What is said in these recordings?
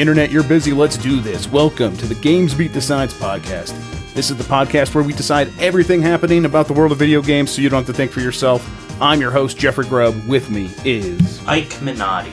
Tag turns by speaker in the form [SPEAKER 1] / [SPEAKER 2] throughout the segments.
[SPEAKER 1] the internet, you're busy, let's do this. Welcome to the GamesBeat Decides podcast. This is the podcast where we decide everything happening about the world of video games so you don't have to think for yourself. I'm your host, Jeffrey Grubb. With me is
[SPEAKER 2] Mike Minotti.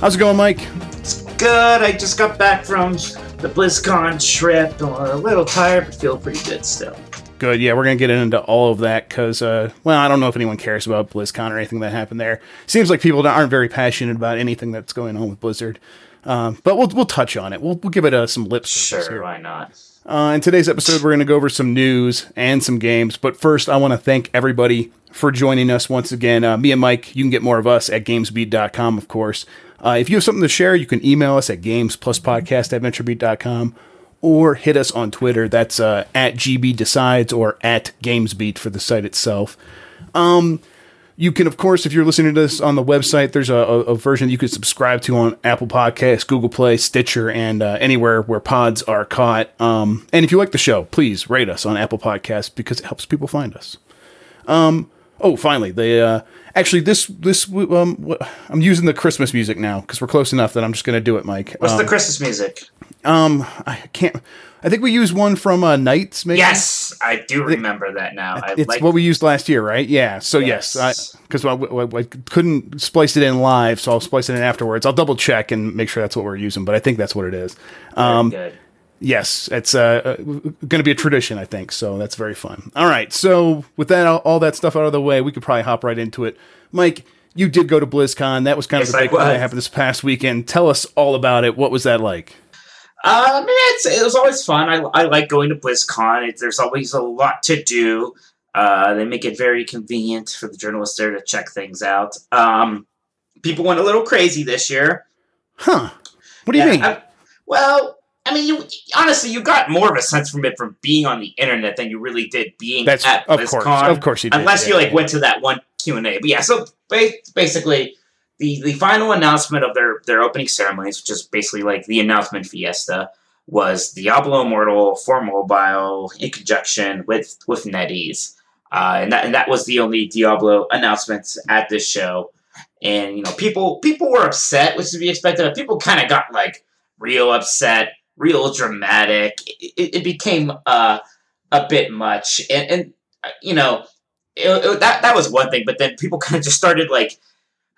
[SPEAKER 1] How's it going, Mike?
[SPEAKER 2] It's good. I just got back from the BlizzCon trip. I'm a little tired, but feel pretty good still.
[SPEAKER 1] Good. Yeah, we're gonna get into all of that because, uh, well, I don't know if anyone cares about BlizzCon or anything that happened there. Seems like people aren't very passionate about anything that's going on with Blizzard. Um, but we'll we'll touch on it. We'll we'll give it uh, some lip service
[SPEAKER 2] Sure,
[SPEAKER 1] here.
[SPEAKER 2] why not?
[SPEAKER 1] Uh, in today's episode, we're going to go over some news and some games. But first, I want to thank everybody for joining us once again. Uh, me and Mike, you can get more of us at gamesbeat.com, of course. Uh, if you have something to share, you can email us at gamespluspodcast at venturebeat.com or hit us on Twitter. That's uh, at gbdecides or at gamesbeat for the site itself. Um, you can, of course, if you're listening to this on the website, there's a, a, version you can subscribe to on Apple Podcasts, Google Play, Stitcher, and uh, anywhere where pods are caught. Um, and if you like the show, please rate us on Apple Podcasts because it helps people find us. Um, oh, finally, they uh, actually this this um, I'm using the Christmas music now because we're close enough that I'm just going to do it, Mike.
[SPEAKER 2] What's
[SPEAKER 1] um,
[SPEAKER 2] the Christmas music?
[SPEAKER 1] Um, I can't. I think we used one from uh, Knights, maybe.
[SPEAKER 2] Yes, I do remember that now. I
[SPEAKER 1] It's
[SPEAKER 2] like
[SPEAKER 1] what we used last year, right? Yeah. So yes,
[SPEAKER 2] Yes.
[SPEAKER 1] because I, 'cause I, I- I couldn't splice it in live, so I'll splice it in afterwards. I'll double check and make sure that's what we're using, but I think that's what it is. Um,
[SPEAKER 2] good.
[SPEAKER 1] yes, it's uh, uh, going to be a tradition, I think. So that's very fun. All right. So with that, all, all that stuff out of the way, we could probably hop right into it. Mike, you did go to BlizzCon. That was kind
[SPEAKER 2] Yes,
[SPEAKER 1] of the
[SPEAKER 2] I
[SPEAKER 1] big thing that happened this past weekend. Tell us all about it. What was that like?
[SPEAKER 2] I mean, it's, it was always fun. I, I like going to BlizzCon. It, there's always a lot to do. Uh, they make it very convenient for the journalists there to check things out. Um, people went a little crazy this year.
[SPEAKER 1] Huh? What do you
[SPEAKER 2] Yeah,
[SPEAKER 1] mean?
[SPEAKER 2] I- well, I mean, you honestly, you got more of a sense from it from being on the internet than you really did being
[SPEAKER 1] that's
[SPEAKER 2] at
[SPEAKER 1] of
[SPEAKER 2] BlizzCon.
[SPEAKER 1] course, of course you did.
[SPEAKER 2] unless
[SPEAKER 1] yeah.
[SPEAKER 2] you like went to that one Q and A. But yeah, so ba- basically, the the final announcement of their their opening ceremonies, which is basically like the announcement fiesta, was Diablo Immortal for mobile in conjunction with with NetEase, uh, and that and that was the only Diablo announcements at this show. And you know, people people were upset, which is to be expected. But people kind of got like real upset, real dramatic. It, it, it became uh, a bit much, and, and uh, you know, it, that that was one thing. But then people kind of just started like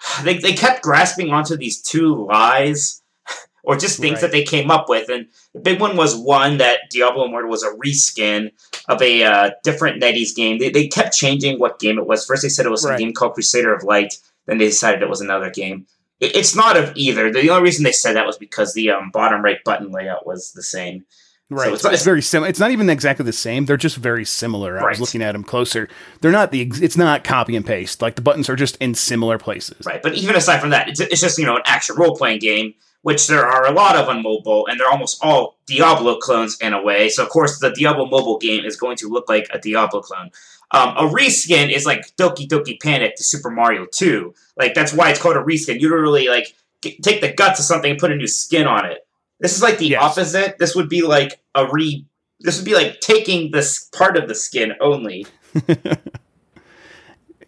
[SPEAKER 2] they they kept grasping onto these two lies. Or just things
[SPEAKER 1] Right.
[SPEAKER 2] that they came up with, and the big one was one that Diablo Immortal was a reskin of a uh, different NetEase game. They, they kept changing what game it was. First, they said it was
[SPEAKER 1] Right.
[SPEAKER 2] a game called Crusader of Light. Then they decided it was another game. It, it's not of either. The only reason they said that was because the um, bottom right button layout was the same.
[SPEAKER 1] Right.
[SPEAKER 2] So
[SPEAKER 1] it's,
[SPEAKER 2] it's-
[SPEAKER 1] very similar. It's not even exactly the same. They're just very similar. I was looking at them closer. They're not the. ex- It's not copy and paste. Like the buttons are just in similar places.
[SPEAKER 2] Right. But even aside from that, it's, it's just you know an action role playing game, which there are a lot of on mobile, and they're almost all Diablo clones in a way. So of course, the Diablo mobile game is going to look like a Diablo clone. Um, a reskin is like Doki Doki Panic to Super Mario 2. Like that's why it's called a reskin. You literally like g- take the guts of something and put a new skin on it. This is like the
[SPEAKER 1] Yes.
[SPEAKER 2] opposite. This would be like a re. This would be like taking this part of the skin only.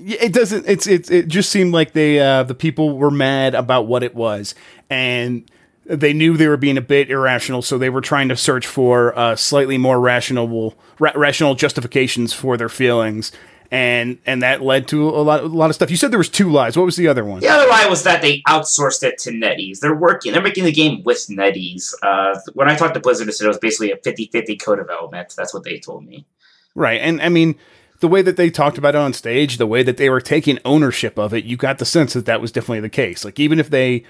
[SPEAKER 1] It doesn't. It's it's it just seemed like they uh, the people were mad about what it was, and they knew they were being a bit irrational, so they were trying to search for uh, slightly more rational ra- rational justifications for their feelings, and and that led to a lot a lot of stuff. You said there was two lies. What was the other one?
[SPEAKER 2] The other lie was that they outsourced it to NetEase. They're working, they're making the game with NetEase. Uh, when I talked to Blizzard, they said it was basically a 50 50 co development. That's what they told me.
[SPEAKER 1] Right. And I mean, the way that they talked about it on stage, the way that they were taking ownership of it, you got the sense that that was definitely the case. Like, even if they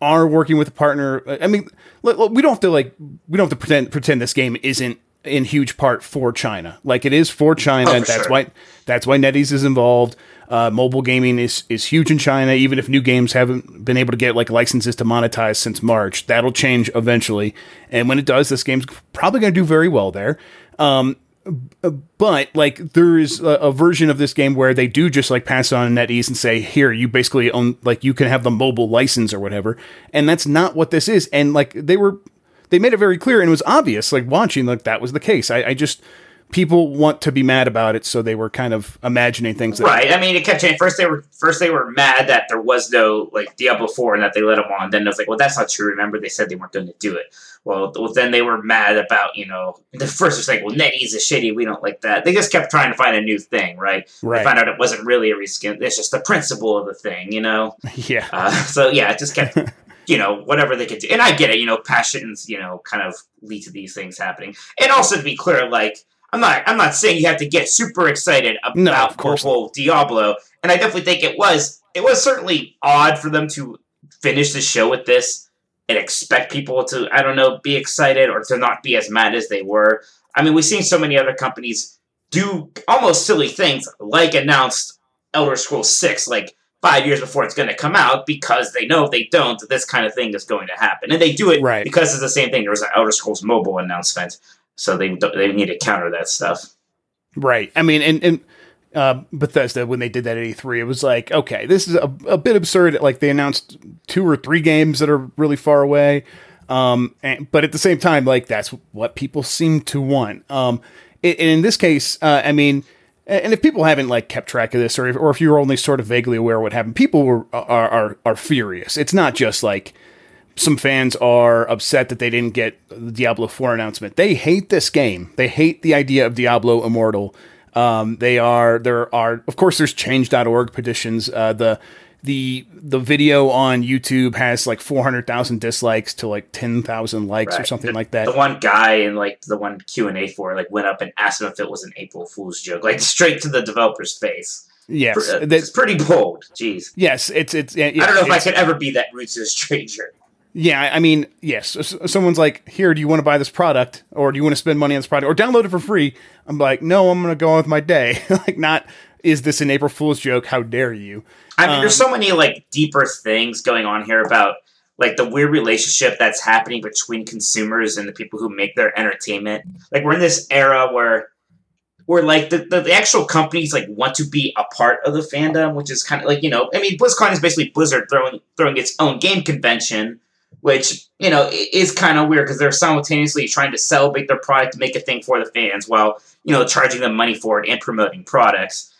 [SPEAKER 1] are working with a partner, I mean, we don't have to like, we don't have to pretend pretend this game isn't in huge part for China. Like it is for China.
[SPEAKER 2] Oh, for
[SPEAKER 1] that's
[SPEAKER 2] sure.
[SPEAKER 1] why that's why NetEase is involved. Uh, mobile gaming is is huge in China. Even if new games haven't been able to get like licenses to monetize since March, that'll change eventually. And when it does, this game's probably going to do very well there. Um, but like there is a, a version of this game where they do just like pass on NetEase and say, here, you basically own like you can have the mobile license or whatever. And that's not what this is. And like they were they made it very clear and it was obvious, like watching, like that was the case. I, I just people want to be mad about it, so they were kind of imagining things. That,
[SPEAKER 2] right. I mean, it kept changing. First, they were first they were mad that there was no like Diablo Four and that they let them on. Then it was like, well, that's not true. Remember, they said they weren't going to do it. Well, then they were mad about you know the first was like, well, NetEase is shitty. We don't like that. They just kept trying to find a new thing, right?
[SPEAKER 1] Right.
[SPEAKER 2] They found out it wasn't really a reskin. It's just the principle of the thing, you know.
[SPEAKER 1] Yeah.
[SPEAKER 2] Uh, so yeah, it just kept. you know, whatever they could do. And I get it, you know, passions, you know, kind of lead to these things happening. And also to be clear, like, I'm not I'm not saying you have to get super excited about
[SPEAKER 1] No, of course
[SPEAKER 2] mobile Diablo. And I definitely think it was it was certainly odd for them to finish the show with this and expect people to, I don't know, be excited or to not be as mad as they were. I mean, we've seen so many other companies do almost silly things, like announced Elder Scrolls 6, like five years before it's going to come out, because they know if they don't, this kind of thing is going to happen. And they do it
[SPEAKER 1] Right.
[SPEAKER 2] because it's the same thing. There was an Elder Scrolls mobile announcement, so they they need to counter that stuff.
[SPEAKER 1] Right. I mean, and, and uh, Bethesda, when they did that at E3, it was like, okay, this is a, a bit absurd. Like, they announced two or three games that are really far away. Um, and, but at the same time, like, that's what people seem to want. Um, and in this case, uh, I mean, and if people haven't like kept track of this, or if, or if you're only sort of vaguely aware of what happened, people were are, are are furious. It's not just like some fans are upset that they didn't get the Diablo 4 announcement. They hate this game. They hate the idea of Diablo Immortal. Um, they are there are of course there's change.org petitions. Uh, the the the video on YouTube has like 400,000 dislikes to like 10,000 likes or something
[SPEAKER 2] The-
[SPEAKER 1] like that.
[SPEAKER 2] The one guy in like the one Q and A for like went up and asked him if it was an April Fool's joke, like straight to the developer's face.
[SPEAKER 1] yes.
[SPEAKER 2] Pr- uh, it's pretty bold. Jeez.
[SPEAKER 1] yes, it's it's yeah,
[SPEAKER 2] I don't know if I could ever be that rude to a stranger.
[SPEAKER 1] Yeah, I mean, yes. Someone's like, "Here, do you want to buy this product, or do you want to spend money on this product, or download it for free?" I'm like, "No, I'm going to go on with my day." like, not is this an April Fool's joke? How dare you?
[SPEAKER 2] I mean, there's
[SPEAKER 1] Um,
[SPEAKER 2] so many like deeper things going on here about like the weird relationship that's happening between consumers and the people who make their entertainment. Like we're in this era where where like the, the, the actual companies like want to be a part of the fandom, which is kind of like you know, I mean, BlizzCon is basically Blizzard throwing throwing its own game convention, which you know is kind of weird because they're simultaneously trying to celebrate their product, make a thing for the fans, while you know charging them money for it and promoting products.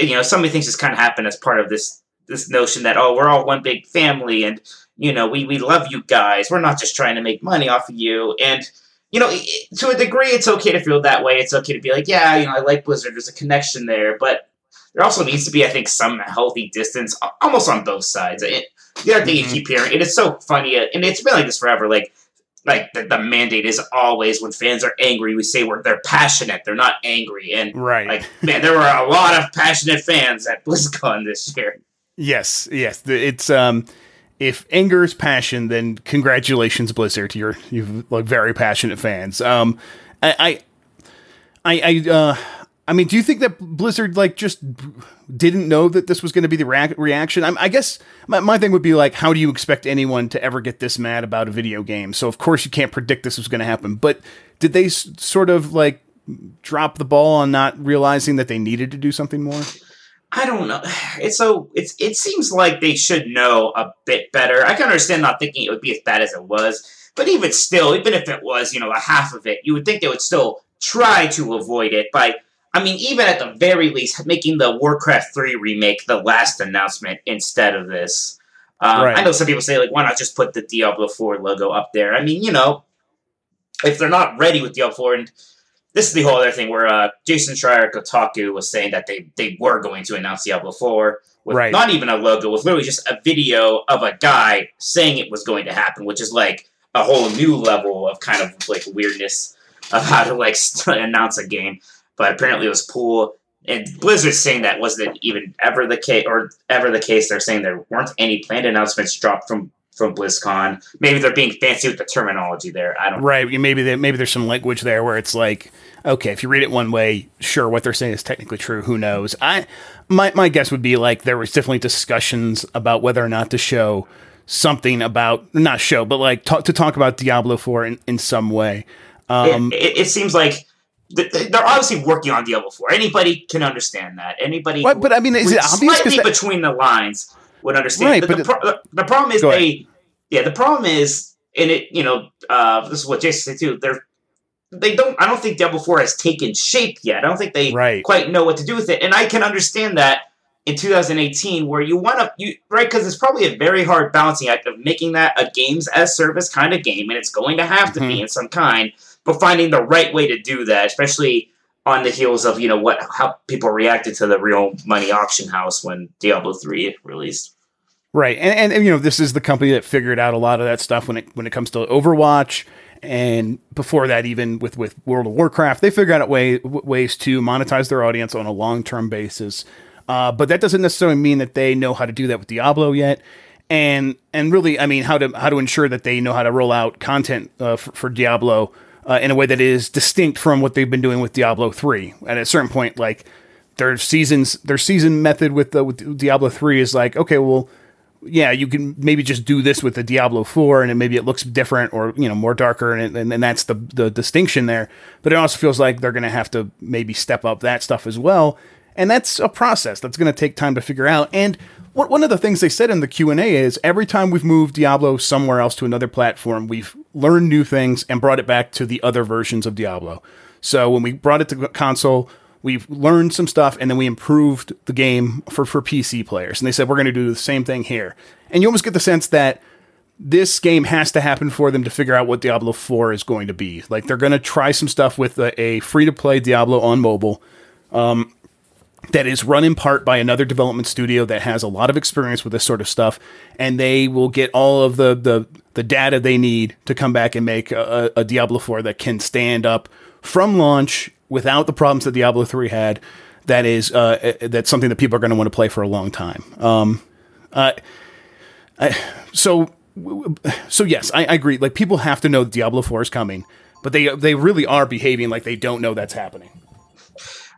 [SPEAKER 2] You know, so many things just kind of happen as part of this this notion that oh, we're all one big family, and you know, we we love you guys. We're not just trying to make money off of you, and you know, to a degree, it's okay to feel that way. It's okay to be like, yeah, you know, I like Blizzard. There's a connection there, but there also needs to be, I think, some healthy distance, almost on both sides. It, the other thing
[SPEAKER 1] Mhm.
[SPEAKER 2] you keep hearing, and it's so funny, uh, and it's been like this forever. Like, like the, the mandate is always when fans are angry, we say we're they're passionate, they're not angry, and
[SPEAKER 1] Right.
[SPEAKER 2] like, man, there were a lot of passionate fans at BlizzCon this year.
[SPEAKER 1] yes. Yes. It's um, if anger is passion, then congratulations, Blizzard. You're you've like very passionate fans. Um, I, I, I, I uh. I mean, do you think that Blizzard like just didn't know that this was going to be the rea- reaction? I, I guess my, my thing would be like, how do you expect anyone to ever get this mad about a video game? So of course you can't predict this was going to happen. But did they s- sort of like drop the ball on not realizing that they needed to do something more?
[SPEAKER 2] I don't know. It's so it's it seems like they should know a bit better. I can understand not thinking it would be as bad as it was, but even still, even if it was, you know, a half of it, you would think they would still try to avoid it by I mean, even at the very least, making the Warcraft 3 remake the last announcement instead of this. Um,
[SPEAKER 1] Right.
[SPEAKER 2] I know some people say, like, why not just put the Diablo 4 logo up there? I mean, you know, if they're not ready with Diablo 4, and this is the whole other thing where uh, Jason Schreier Kotaku was saying that they, they were going to announce Diablo 4 with
[SPEAKER 1] Right.
[SPEAKER 2] not even a logo, with literally just a video of a guy saying it was going to happen, which is like a whole new level of kind of like weirdness of how to like st- announce a game. But apparently it was Pool and Blizzard's saying that wasn't even ever the case or ever the case. They're saying there weren't any planned announcements dropped from from BlizzCon. Maybe they're being fancy with the terminology there. I don't. Know.
[SPEAKER 1] Right. Maybe they, maybe there's some language there where it's like, okay, if you read it one way, sure, what they're saying is technically true. Who knows? I my my guess would be like there was definitely discussions about whether or not to show something about not show, but like talk, to talk about Diablo Four in, in some way. Um,
[SPEAKER 2] it, it, it seems like they're obviously working on Diablo 4. Anybody can understand that. Anybody
[SPEAKER 1] what, but I mean, is it obvious?
[SPEAKER 2] slightly
[SPEAKER 1] that-
[SPEAKER 2] between the lines would understand.
[SPEAKER 1] Right,
[SPEAKER 2] the,
[SPEAKER 1] but
[SPEAKER 2] the,
[SPEAKER 1] it-
[SPEAKER 2] pro- the, the problem is
[SPEAKER 1] Go ahead.
[SPEAKER 2] they, yeah, the problem is, and it, you know, uh, this is what Jason said too. They're they don't. I don't think Diablo Four has taken shape yet. I don't think they
[SPEAKER 1] Right.
[SPEAKER 2] quite know what to do with it, and I can understand that in 2018, where you want to, you right, because it's probably a very hard balancing act of making that a games as service kind of game, and it's going to have to
[SPEAKER 1] Mhm.
[SPEAKER 2] be in some kind, but finding the right way to do that, especially on the heels of you know what how people reacted to the real money auction house when Diablo 3 released.
[SPEAKER 1] Right, and, and and you know this is the company that figured out a lot of that stuff when it when it comes to Overwatch, and before that even with with World of Warcraft, they figured out way, ways to monetize their audience on a long term basis. Uh, but that doesn't necessarily mean that they know how to do that with Diablo yet, and and really, I mean, how to how to ensure that they know how to roll out content uh, for, for Diablo uh, in a way that is distinct from what they've been doing with Diablo three. At a certain point, like their seasons, their season method with the with Diablo three is like, okay, well yeah, you can maybe just do this with the Diablo 4 and it, maybe it looks different or, you know, more darker and, and, and that's the, the distinction there. But it also feels like they're going to have to maybe step up that stuff as well. And that's a process that's going to take time to figure out. And one one of the things they said in the Q&A is every time we've moved Diablo somewhere else to another platform, we've learned new things and brought it back to the other versions of Diablo. So when we brought it to console, we've learned some stuff and then we improved the game for, for PC players. And they said, we're going to do the same thing here. And you almost get the sense that this game has to happen for them to figure out what Diablo 4 is going to be. Like they're going to try some stuff with a, a free to play Diablo on mobile. Um, that is run in part by another development studio that has a lot of experience with this sort of stuff, and they will get all of the the, the data they need to come back and make a, a Diablo 4 that can stand up from launch without the problems that Diablo 3 had. That is uh, that's something that people are going to want to play for a long time. Um, uh, I, so so yes, I, I agree. Like people have to know Diablo 4 is coming, but they they really are behaving like they don't know that's happening.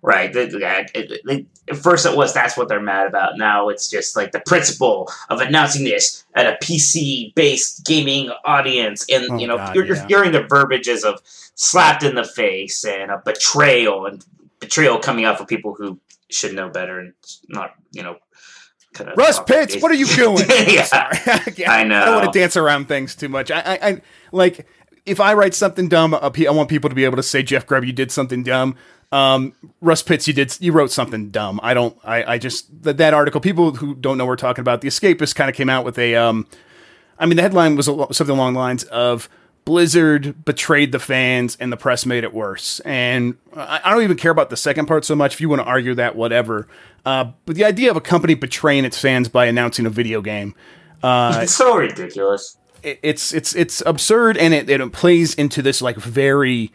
[SPEAKER 2] Right. The- the- it- it- At first, it was that's what they're mad about. Now it's just like the principle of announcing this at a PC-based gaming audience, and
[SPEAKER 1] Oh,
[SPEAKER 2] you know
[SPEAKER 1] God,
[SPEAKER 2] you're, you're hearing the verbiages of slapped in the face and a betrayal, and betrayal coming out for people who should know better and not you know kind of
[SPEAKER 1] Russ Pitts, what are you doing?
[SPEAKER 2] yeah. I know.
[SPEAKER 1] I don't want to dance around things too much. I, I, I like if I write something dumb, uh, I want people to be able to say, "Jeff Grubb, you did something dumb." Um, Russ Pitts, you did, you wrote something dumb. I don't, I, I just that, that article. People who don't know we're talking about, the Escapist kind of came out with a, um, I mean, the headline was something along the lines of Blizzard betrayed the fans and the press made it worse. And I, I don't even care about the second part so much. If you want to argue that, whatever. Uh, but the idea of a company betraying its fans by announcing a video game, uh,
[SPEAKER 2] it's so ridiculous.
[SPEAKER 1] It, it's it's it's absurd, and it, it plays into this like very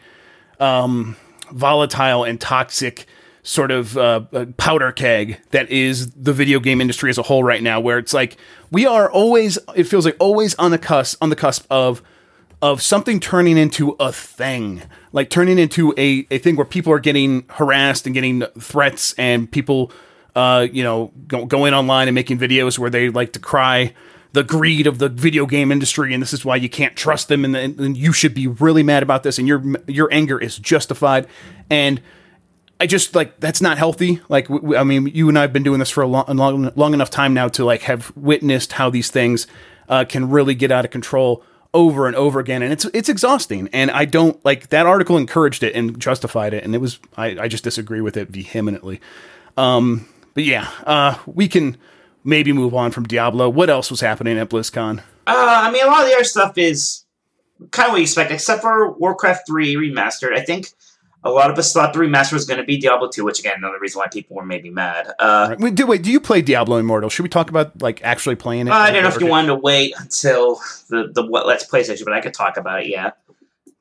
[SPEAKER 1] um, volatile and toxic sort of uh, uh, powder keg that is the video game industry as a whole right now, where it's like we are always it feels like always on the cusp on the cusp of of something turning into a thing, like turning into a, a thing where people are getting harassed and getting threats, and people, uh, you know, go, going online and making videos where they like to cry the greed of the video game industry, and this is why you can't trust them, and, and, you should be really mad about this, and your your anger is justified, and I just like that's not healthy. Like I mean, you and I have been doing this for a long, long, long enough time now to like have witnessed how these things uh, can really get out of control over and over again, and it's it's exhausting. And I don't like that article encouraged it and justified it, and it was I, I just disagree with it vehemently. Um, but yeah, uh, we can maybe move on from Diablo. What else was happening at BlizzCon?
[SPEAKER 2] Uh, I mean, a lot of the other stuff is kind of what you expect, except for Warcraft 3 Remastered. I think a lot of us thought the remaster was going to be Diablo 2, which, again, another reason why people were maybe mad. Uh,
[SPEAKER 1] Right. Wait, do, wait, do you play Diablo Immortal? Should we talk about like actually playing it?
[SPEAKER 2] I don't know if you wanted to wait until the, the what Let's Play section, but I could talk about it, yeah.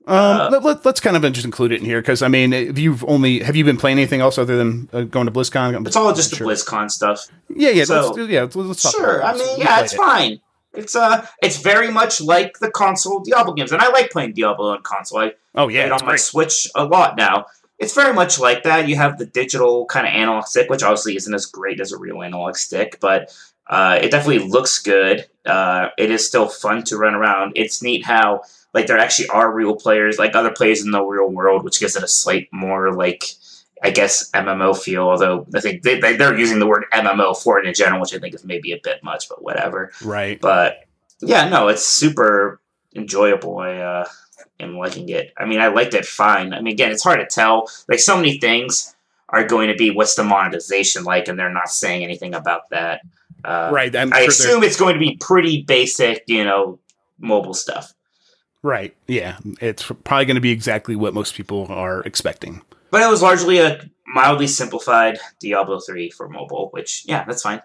[SPEAKER 1] Um,
[SPEAKER 2] Uh,
[SPEAKER 1] let, let, us kind of just include it in here because I mean, if you've only have you been playing anything else other than uh, going to BlizzCon?
[SPEAKER 2] It's all just the
[SPEAKER 1] Sure.
[SPEAKER 2] BlizzCon stuff.
[SPEAKER 1] Yeah, yeah,
[SPEAKER 2] So-
[SPEAKER 1] let's, yeah. Let's, let's talk.
[SPEAKER 2] Sure, I mean, yeah, it's
[SPEAKER 1] it.
[SPEAKER 2] fine. It's uh, it's very much like the console Diablo games, and I like playing Diablo on console. I
[SPEAKER 1] Oh yeah,
[SPEAKER 2] it on my. Switch a lot now. It's very much like that. You have the digital kind of analog stick, which obviously isn't as great as a real analog stick, but uh, it definitely looks good. Uh, it is still fun to run around. It's neat how like there actually are real players, like other players in the real world, which gives it a slight more like I guess MMO feel. Although I think they, they they're using the word MMO for it in general, which I think is maybe a bit much, but whatever.
[SPEAKER 1] Right.
[SPEAKER 2] But yeah, no, it's super enjoyable. I uh, am liking it. I mean, I liked it fine. I mean, again, it's hard to tell. Like so many things are going to be what's the monetization like, and they're not saying anything about that. Uh,
[SPEAKER 1] right. I'm
[SPEAKER 2] I
[SPEAKER 1] sure
[SPEAKER 2] assume it's going to be pretty basic, you know, mobile stuff.
[SPEAKER 1] Right. Yeah. It's probably going to be exactly what most people are expecting.
[SPEAKER 2] But it was largely a mildly simplified Diablo 3 for mobile, which, yeah, that's fine.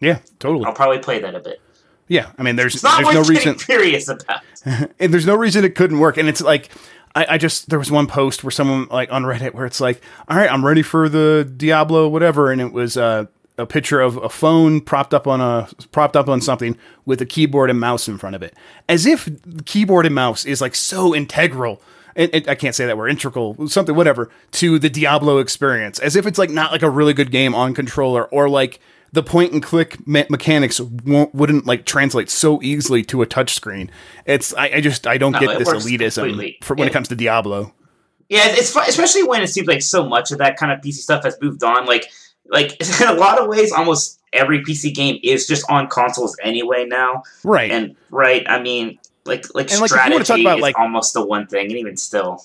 [SPEAKER 1] Yeah. Totally.
[SPEAKER 2] I'll probably play that a bit.
[SPEAKER 1] Yeah. I mean, there's
[SPEAKER 2] It's not
[SPEAKER 1] there's no reason.
[SPEAKER 2] furious about.
[SPEAKER 1] and there's no reason it couldn't work. And it's like, I, I just there was one post where someone like on Reddit where it's like, all right, I'm ready for the Diablo whatever, and it was uh, a picture of a phone propped up on a propped up on something with a keyboard and mouse in front of it, as if keyboard and mouse is like so integral. And, and I can't say that we're integral, something whatever to the Diablo experience, as if it's like not like a really good game on controller or like the point and click me- mechanics won't, wouldn't like translate so easily to a touchscreen. It's I, I just I don't
[SPEAKER 2] No,
[SPEAKER 1] get this elitism
[SPEAKER 2] completely.
[SPEAKER 1] for when it comes to Diablo.
[SPEAKER 2] Yeah, it's especially when it seems like so much of that kind of PC stuff has moved on. Like, like in a lot of ways, almost every PC game is just on consoles anyway now.
[SPEAKER 1] Right.
[SPEAKER 2] And right, I mean, like like
[SPEAKER 1] And, like,
[SPEAKER 2] strategy
[SPEAKER 1] talk about,
[SPEAKER 2] is
[SPEAKER 1] like-
[SPEAKER 2] almost the one thing, and even still,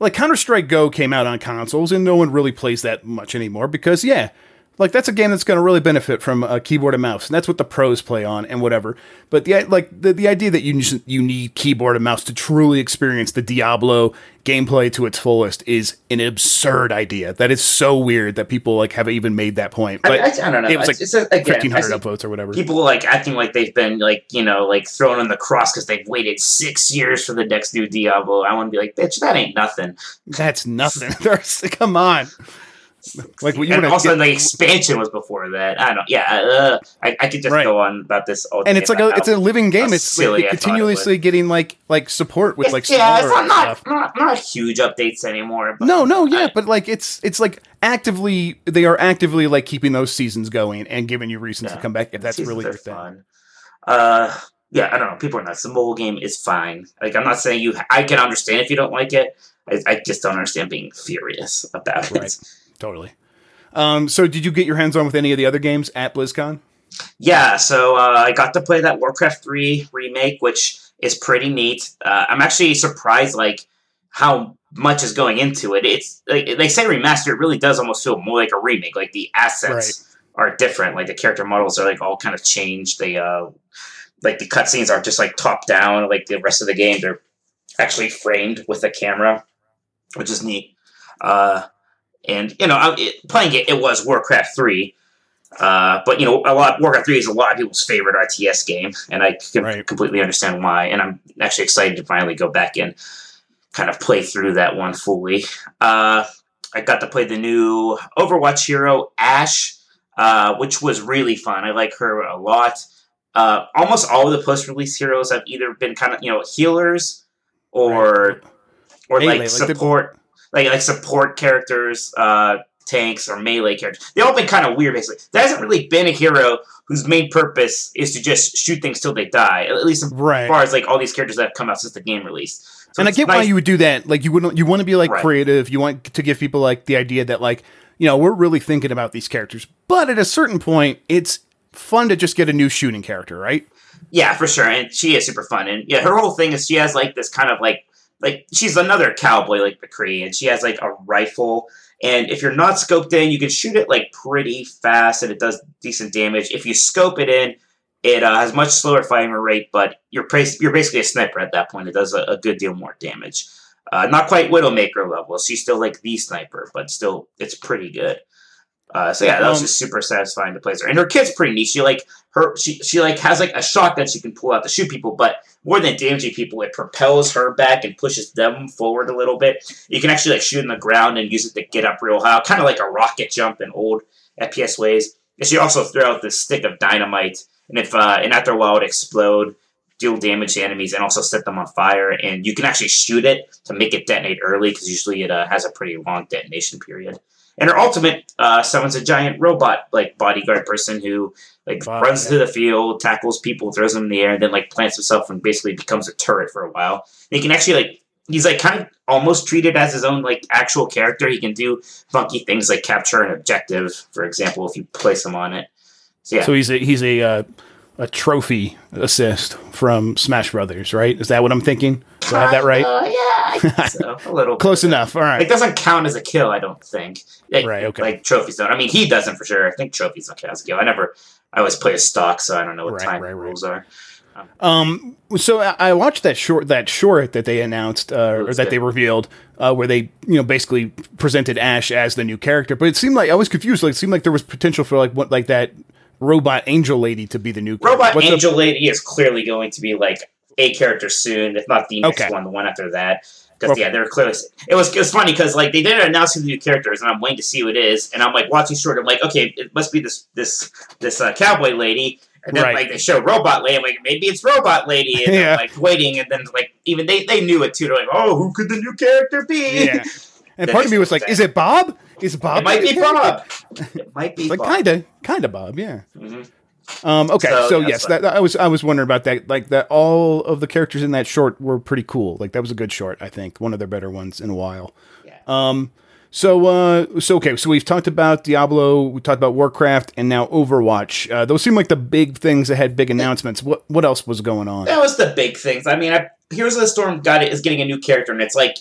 [SPEAKER 1] like Counter Strike Go came out on consoles, and no one really plays that much anymore because yeah, like that's a game that's going to really benefit from a keyboard and mouse, and that's what the pros play on and whatever. But the like the, the idea that you you need keyboard and mouse to truly experience the Diablo gameplay to its fullest is an absurd idea. That is so weird that people like have even made that point. But
[SPEAKER 2] I, I, I don't know.
[SPEAKER 1] it was,
[SPEAKER 2] It's-
[SPEAKER 1] like,
[SPEAKER 2] it's, a- again,
[SPEAKER 1] fifteen hundred upvotes or whatever.
[SPEAKER 2] people like acting like they've been like you know like thrown on the cross because they've waited six years for the next new Diablo. I want to be like, bitch, that ain't nothing.
[SPEAKER 1] That's nothing. Come on. Like what you
[SPEAKER 2] and also
[SPEAKER 1] to
[SPEAKER 2] the expansion was before that. I don't. Yeah, uh, I, I could just
[SPEAKER 1] Right.
[SPEAKER 2] go on about this all
[SPEAKER 1] and it's like a it's a living game. It's like
[SPEAKER 2] silly I
[SPEAKER 1] it getting like like support with like
[SPEAKER 2] yeah, it's not, not not not huge updates anymore. But
[SPEAKER 1] No, no, yeah,
[SPEAKER 2] I-
[SPEAKER 1] but like it's it's like actively they are actively like keeping those seasons going and giving you reasons to come back if that's really your thing.
[SPEAKER 2] fun. Uh, yeah, I don't know. People are nuts. The mobile game is fine. Like, I'm not saying you. I can understand if you don't like it. I, I just don't understand being furious about it.
[SPEAKER 1] Right. Totally. Um, so did you get your hands on with any of the other games at BlizzCon?
[SPEAKER 2] Yeah, so uh, I got to play that Warcraft 3 remake, which is pretty neat. Uh, I'm actually surprised, like, how much is going into it. It's like they say remaster, it really does almost feel more like a remake. Like the assets are different. Like the character models are like all kind of changed. They uh, like the cutscenes aren't just like top down like the rest of the game. They're actually framed with a camera, which is neat. Uh, and you know, I, it, playing it, it was Warcraft 3. Uh, but you know, a lot Warcraft Three is a lot of people's favorite RTS game, and I can
[SPEAKER 1] Right.
[SPEAKER 2] completely understand why. And I'm actually excited to finally go back and kind of play through that one fully. Uh, I got to play the new Overwatch hero Ashe, uh, which was really fun. I like her a lot. Uh, almost all of the post-release heroes have either been kind of you know healers or or
[SPEAKER 1] Melee,
[SPEAKER 2] like
[SPEAKER 1] like the-
[SPEAKER 2] support like like support characters, uh, tanks or melee characters. They've all been kind of weird, basically. There hasn't really been a hero whose main purpose is to just shoot things till they die. At least as
[SPEAKER 1] Right.
[SPEAKER 2] far as like all these characters that have come out since the game released. So
[SPEAKER 1] and I get why you would do that. Like you wouldn't you want to be like
[SPEAKER 2] Right.
[SPEAKER 1] creative. You want to give people like the idea that like you know we're really thinking about these characters. But at a certain point, it's fun to just get a new shooting character, right?
[SPEAKER 2] Yeah, for sure. And she is super fun. And yeah, her whole thing is she has like this kind of like like she's another cowboy like McCree, and she has like a rifle. And if you're not scoped in, you can shoot it like pretty fast, and it does decent damage. If you scope it in, it uh, has much slower firing rate, but you're you're basically a sniper at that point. It does a, a good deal more damage. Uh, not quite Widowmaker level. She's still like the sniper, but still, it's pretty good. Uh, so yeah, that was
[SPEAKER 1] Um,
[SPEAKER 2] just super satisfying to play her. And her kit's pretty neat. She like her she she like has like a shotgun she can pull out to shoot people, but more than damaging people, it propels her back and pushes them forward a little bit. You can actually like shoot in the ground and use it to get up real high, kind of like a rocket jump in old FPS ways. And she also throw out this stick of dynamite, and if uh, and after a while it explode, deal damage to enemies, and also set them on fire. And you can actually shoot it to make it detonate early because usually it uh, has a pretty long detonation period. And her ultimate uh, summons a giant robot like bodyguard person who like
[SPEAKER 1] Wow,
[SPEAKER 2] runs
[SPEAKER 1] yeah.
[SPEAKER 2] to the field, tackles people, throws them in the air, and then like plants himself and basically becomes a turret for a while. And he can actually like he's like kind of almost treated as his own like actual character. He can do funky things like capture an objective, for example, if you place him on it. So yeah,
[SPEAKER 1] So he's a he's a uh, a trophy assist from Smash Brothers, right? Is that what I'm thinking? Do I have that right?
[SPEAKER 2] Uh, yeah, I think so. a little
[SPEAKER 1] Close
[SPEAKER 2] bit.
[SPEAKER 1] enough. All right.
[SPEAKER 2] It doesn't count as a kill, I don't think. Like,
[SPEAKER 1] Right, okay.
[SPEAKER 2] Like trophies don't. I mean, he doesn't for sure. I think trophies don't count as a kill. I never. I always play a stock, so I don't know what
[SPEAKER 1] Right,
[SPEAKER 2] time
[SPEAKER 1] right, right.
[SPEAKER 2] rules are.
[SPEAKER 1] Um, so I I watched that short that short that they announced uh, or that
[SPEAKER 2] good.
[SPEAKER 1] they revealed, uh, where they you know basically presented Ashe as the new character. But it seemed like I was confused. Like it seemed like there was potential for like what like that robot angel lady to be the new character.
[SPEAKER 2] Robot
[SPEAKER 1] What's the-
[SPEAKER 2] Angel Lady is clearly going to be like a character soon, if not the next
[SPEAKER 1] Okay.
[SPEAKER 2] one, the one after that. Because
[SPEAKER 1] Okay.
[SPEAKER 2] yeah, they're clearly. It was it was funny because like they didn't announce who the new characters, and I'm waiting to see who it is, and I'm like watching short. I'm like, okay, it must be this this this uh, cowboy lady. And then
[SPEAKER 1] Right.
[SPEAKER 2] like they show robot lady, I'm like maybe it's robot lady, and
[SPEAKER 1] Yeah.
[SPEAKER 2] I'm like waiting, and then like even they they knew it too. They're like, oh, who could the new character be?
[SPEAKER 1] yeah. And part of me was like, is it Bob? Is Bob?
[SPEAKER 2] it might be? Bob. It might be
[SPEAKER 1] Like kind of, kind of Bob. Yeah.
[SPEAKER 2] Mhm.
[SPEAKER 1] Um, okay, so,
[SPEAKER 2] So, yeah,
[SPEAKER 1] yes, that, that- I was I was wondering about that. Like that, all of the characters in that short were pretty cool. Like that was a good short. I think one of their better ones in a while.
[SPEAKER 2] Yeah.
[SPEAKER 1] Um. So uh. So okay. So we've talked about Diablo. We talked about Warcraft, and now Overwatch. Uh, those seem like the big things that had big announcements. What What else was going on?
[SPEAKER 2] That was the big things. I mean, I, Heroes of the Storm got it is getting a new character, and it's like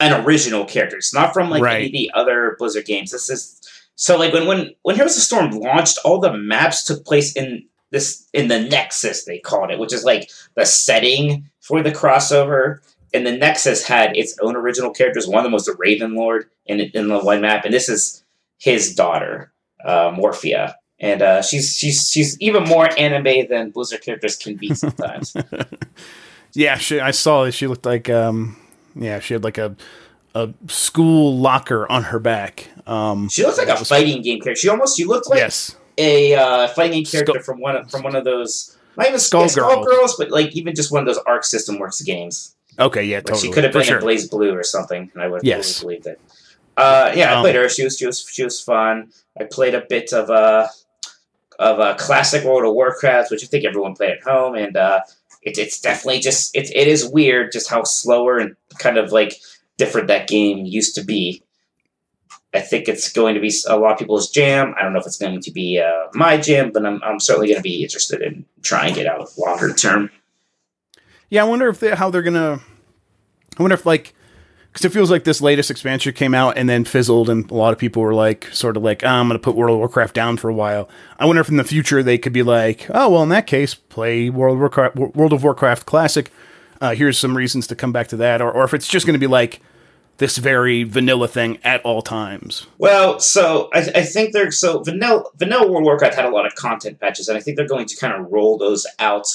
[SPEAKER 2] an original character. It's not from like
[SPEAKER 1] Right.
[SPEAKER 2] any of the other Blizzard games. This is so like when when when Heroes of the Storm launched, all the maps took place in this in the Nexus they called it, which is like the setting for the crossover. And the Nexus had its own original characters. One of them was the Raven Lord in in the one map, and this is his daughter, uh, Orphea. And uh, she's she's she's even more anime than Blizzard characters can be sometimes.
[SPEAKER 1] Yeah, she, I saw that she looked like um. Yeah, she had like a a school locker on her back. Um.
[SPEAKER 2] She looks like a fighting game character. She almost she looked like
[SPEAKER 1] yes.
[SPEAKER 2] a uh, fighting game character
[SPEAKER 1] Skull-
[SPEAKER 2] from one of, from one of those not even
[SPEAKER 1] Skull Girl.
[SPEAKER 2] Girls, but like even just one of those Arc System Works games.
[SPEAKER 1] Okay. Yeah.
[SPEAKER 2] Like
[SPEAKER 1] Totally.
[SPEAKER 2] she could have been
[SPEAKER 1] sure.
[SPEAKER 2] in Blaze Blue or something, and I would have
[SPEAKER 1] Yes.
[SPEAKER 2] totally believed it. Uh, yeah, I
[SPEAKER 1] Um,
[SPEAKER 2] played her. She was she was she was fun. I played a bit of uh of a classic World of Warcraft, which I think everyone played at home, and uh, it's it's definitely just it, it is weird just how slower and kind of like different that game used to be. I think it's going to be a lot of people's jam. I don't know if it's going to be uh, my jam, but I'm, I'm certainly going to be interested in trying it out longer term.
[SPEAKER 1] Yeah, I wonder if they, how they're gonna. I wonder if like, because it feels like this latest expansion came out and then fizzled, and a lot of people were like, sort of like, "Ah, I'm gonna put World of Warcraft down for a while. I wonder if in the future they could be like, oh well, in that case, play World of Warcraft, World of Warcraft Classic. Uh, here's some reasons to come back to that, or or if it's just gonna be like this very vanilla thing at all times.
[SPEAKER 2] Well, so I, I think they're so vanilla vanilla World Warcraft had a lot of content patches, and I think they're going to kind of roll those out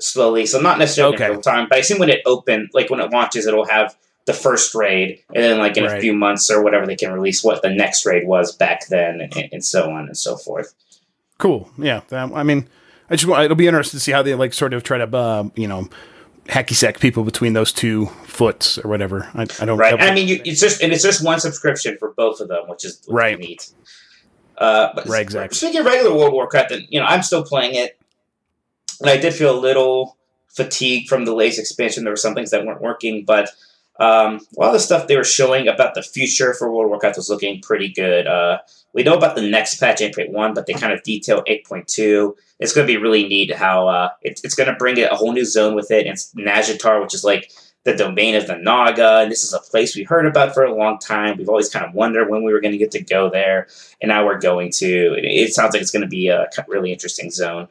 [SPEAKER 2] slowly. So not necessarily
[SPEAKER 1] Okay.
[SPEAKER 2] in real time, but I assume when it open, like when it launches, it'll have the first raid, and then like in
[SPEAKER 1] Right.
[SPEAKER 2] a few months or whatever, they can release what the next raid was back then, and, and so on and so forth.
[SPEAKER 1] Cool. Yeah. I mean, I just want it'll be interesting to see how they like sort of try to uh, you know hacky sack people between those two foots or whatever. I, I don't
[SPEAKER 2] Right. I mean, you, it's just and it's just one subscription for both of them, which is
[SPEAKER 1] Right.
[SPEAKER 2] neat. Uh, but
[SPEAKER 1] Right, exactly.
[SPEAKER 2] Speaking of regular World of Warcraft, and you know, I'm still playing it, and I did feel a little fatigued from the latest expansion. There were some things that weren't working, but um, a lot of the stuff they were showing about the future for World of Warcraft was looking pretty good. Uh, we know about the next patch, 8.1, but they kind of detail 8.2. It's going to be really neat how uh, it, it's going to bring a whole new zone with it. It's Nazjatar, which is like the domain of the Naga, and this is a place we heard about for a long time. We've always kind of wondered when we were going to get to go there, and now we're going to. It, it sounds like it's going to be a really interesting zone.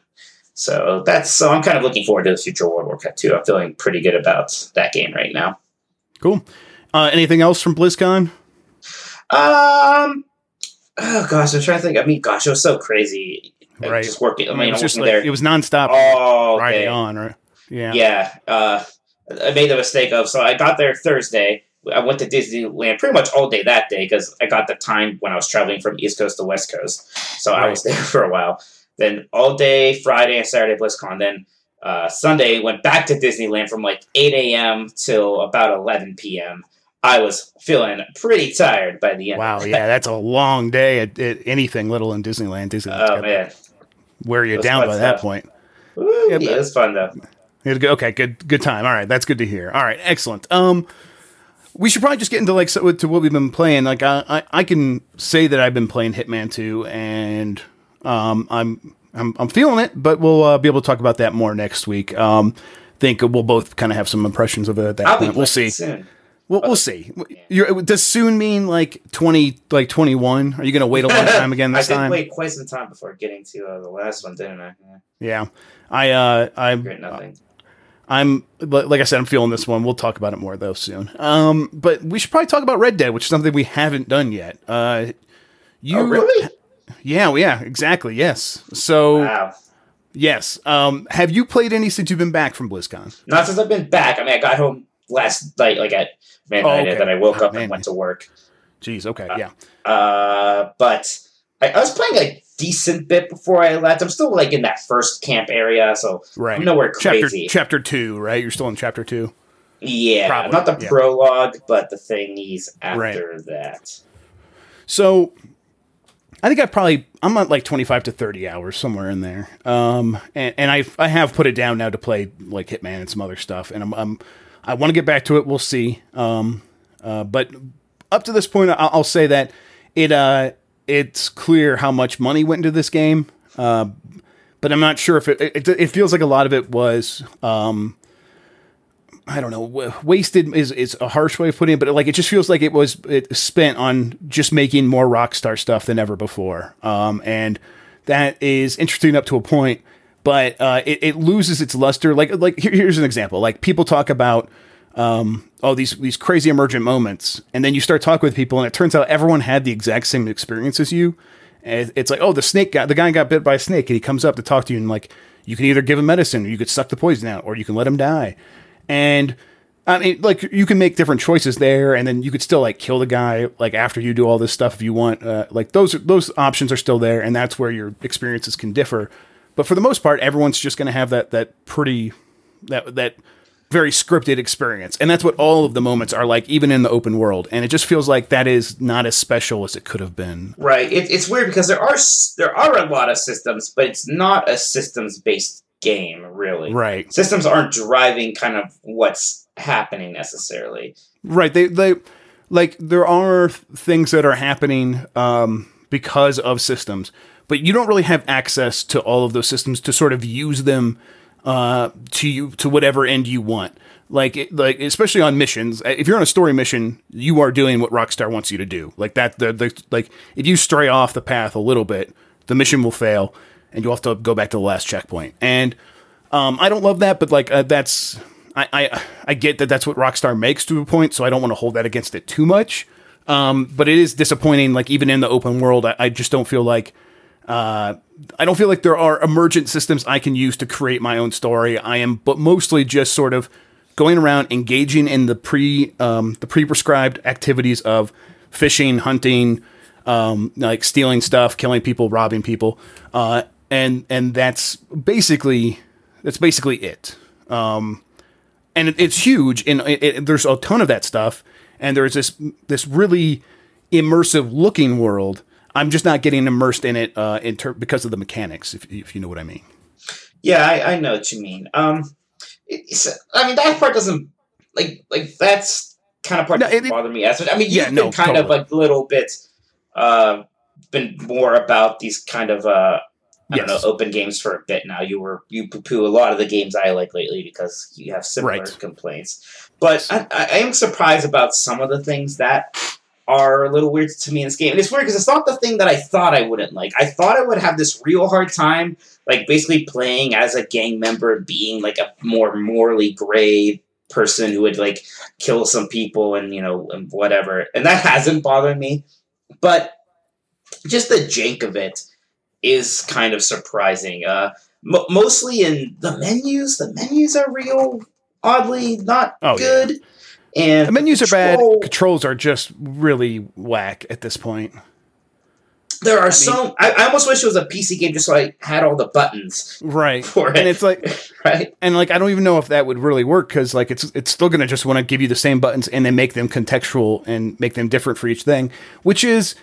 [SPEAKER 2] So that's so I'm kind of looking forward to the future World War Warcraft too. I'm feeling pretty good about that game right now.
[SPEAKER 1] Cool. Uh, anything else from BlizzCon?
[SPEAKER 2] Um, oh gosh, I'm trying to think. I mean, gosh, it was so crazy.
[SPEAKER 1] Right.
[SPEAKER 2] Just working. I
[SPEAKER 1] it
[SPEAKER 2] mean,
[SPEAKER 1] was just like
[SPEAKER 2] there.
[SPEAKER 1] it was nonstop
[SPEAKER 2] oh,
[SPEAKER 1] Friday
[SPEAKER 2] okay.
[SPEAKER 1] on, right? Yeah.
[SPEAKER 2] Yeah. Uh, I made the mistake of so I got there Thursday. I went to Disneyland pretty much all day that day because I got the time when I was traveling from East Coast to West Coast. So I was there for a while. Then all day Friday and Saturday BlizzCon. Then uh, Sunday went back to Disneyland from like 8 a.m. till about 11 p.m. I was feeling pretty tired by the end.
[SPEAKER 1] Wow. Yeah, that's a long day at, at anything little in Disneyland. Disneyland's
[SPEAKER 2] Oh man,
[SPEAKER 1] wear you
[SPEAKER 2] It
[SPEAKER 1] down
[SPEAKER 2] fun
[SPEAKER 1] by that point.
[SPEAKER 2] Woo,
[SPEAKER 1] Yeah,
[SPEAKER 2] yeah,
[SPEAKER 1] but-
[SPEAKER 2] it was fun though.
[SPEAKER 1] It was good- Okay, good, good time. All right, that's good to hear. All right, excellent. Um, we should probably just get into like so, to what we've been playing. Like, I, I, I can say that I've been playing Hitman 2, and um, I'm I'm, I'm feeling it, but we'll uh, be able to talk about that more next week. Um, think we'll both kind of have some impressions of it at that
[SPEAKER 2] I'll be
[SPEAKER 1] point. We'll see.
[SPEAKER 2] soon.
[SPEAKER 1] We'll, we'll see. You're, does soon mean like 20, like 21? Are you going to wait a long time again this?
[SPEAKER 2] I
[SPEAKER 1] time?
[SPEAKER 2] wait quite some time before getting to uh, the last one, didn't I? Yeah,
[SPEAKER 1] Yeah. I, uh, I,
[SPEAKER 2] nothing.
[SPEAKER 1] I'm li- like I said, I'm feeling this one. We'll talk about it more though soon. Um, but we should probably talk about Red Dead, which is something we haven't done yet. Uh, you
[SPEAKER 2] oh, really?
[SPEAKER 1] Yeah, yeah, exactly. Yes. So
[SPEAKER 2] Wow.
[SPEAKER 1] yes. Um, have you played any since you've been back from BlizzCon?
[SPEAKER 2] Not since I've been back. I mean, I got home last night, like at midnight,
[SPEAKER 1] Oh, okay.
[SPEAKER 2] then I woke
[SPEAKER 1] Ah,
[SPEAKER 2] up
[SPEAKER 1] man.
[SPEAKER 2] and went to work.
[SPEAKER 1] Jeez. Okay. Yeah.
[SPEAKER 2] Uh, but I, I was playing a decent bit before I left. I'm still like in that first camp area, so
[SPEAKER 1] Right.
[SPEAKER 2] I'm nowhere
[SPEAKER 1] Chapter
[SPEAKER 2] crazy.
[SPEAKER 1] chapter two. Right. You're still in chapter two.
[SPEAKER 2] yeah,
[SPEAKER 1] Probably,
[SPEAKER 2] not the
[SPEAKER 1] yeah.
[SPEAKER 2] prologue, but the thingies after
[SPEAKER 1] Right.
[SPEAKER 2] that.
[SPEAKER 1] So I think I probably I'm at like 25 to 30 hours somewhere in there. Um, and, and I I have put it down now to play like Hitman and some other stuff, and I'm, I'm I want to get back to it. We'll see. Um, uh, but up to this point, I'll, I'll say that it uh it's clear how much money went into this game. Uh, but I'm not sure if it, it it feels like a lot of it was um I don't know, wa- wasted is is a harsh way of putting it, but like it just feels like it was it spent on just making more Rockstar stuff than ever before. Um, and that is interesting up to a point, but uh, it, it loses its luster. Like like here, here's an example. Like people talk about um, oh these these crazy emergent moments, and then you start talking with people, and it turns out everyone had the exact same experience as you. And it's like oh the snake guy, the guy got bit by a snake, and he comes up to talk to you, and like you can either give him medicine, or you could suck the poison out, or you can let him die. And I mean, like you can make different choices there, and then you could still like kill the guy like after you do all this stuff if you want. Uh, like those those options are still there, and that's where your experiences can differ. But for the most part, everyone's just going to have that that pretty that that very scripted experience, and that's what all of the moments are like, even in the open world. And it just feels like that is not as special as it could have been.
[SPEAKER 2] Right. It, it's weird because there are there are a lot of systems, but it's not a systems based game, really.
[SPEAKER 1] Right.
[SPEAKER 2] Systems aren't driving kind of what's happening necessarily.
[SPEAKER 1] Right. They they like there are things that are happening um, because of systems, but you don't really have access to all of those systems to sort of use them uh, to you to whatever end you want. Like like especially on missions, if you're on a story mission, you are doing what Rockstar wants you to do. Like that the, the like if you stray off the path a little bit, the mission will fail, and you'll have to go back to the last checkpoint. And um, I don't love that, but like uh, that's I, I I get that that's what Rockstar makes to a point, so I don't want to hold that against it too much. Um, but it is disappointing. Like even in the open world, I, I just don't feel like uh, I don't feel like there are emergent systems I can use to create my own story. I am, but mostly just sort of going around engaging in the pre um, the pre prescribed activities of fishing, hunting, um, like stealing stuff, killing people, robbing people, uh, and and that's basically that's basically it. Um, and it, it's huge, and it, it, there's a ton of that stuff, and there's this this really immersive looking world. I'm just not getting immersed in it uh, in ter- because of the mechanics, if, if you know what I mean.
[SPEAKER 2] Yeah, I, I know what you mean. Um, it's, I mean that part doesn't like like that's kind of part
[SPEAKER 1] No,
[SPEAKER 2] doesn't
[SPEAKER 1] it-
[SPEAKER 2] bother me as much. I mean,
[SPEAKER 1] Yeah,
[SPEAKER 2] you've
[SPEAKER 1] no,
[SPEAKER 2] been kind of
[SPEAKER 1] totally.
[SPEAKER 2] like little bit uh been more about these kind of uh I don't know open games for a bit now. You were you poo poo a lot of the games I like lately because you have similar
[SPEAKER 1] Right.
[SPEAKER 2] complaints. But I I am surprised about some of the things that are a little weird to me in this game. And it's weird because it's not the thing that I thought I wouldn't like. I thought I would have this real hard time, like basically playing as a gang member, being like a more morally gray person who would like kill some people and you know and whatever. And that hasn't bothered me, but just the jank of it is kind of surprising. Uh, mo mostly in the menus. The menus are real oddly not
[SPEAKER 1] Oh, yeah.
[SPEAKER 2] And
[SPEAKER 1] The menus are bad. Controls are just really whack at this point.
[SPEAKER 2] There are so. I, I almost wish it was a PC game just so I had all the buttons
[SPEAKER 1] Right.
[SPEAKER 2] for it.
[SPEAKER 1] And it's like,
[SPEAKER 2] right?
[SPEAKER 1] and like, I don't even know if that would really work because like it's it's still gonna just want to give you the same buttons and then make them contextual and make them different for each thing, which is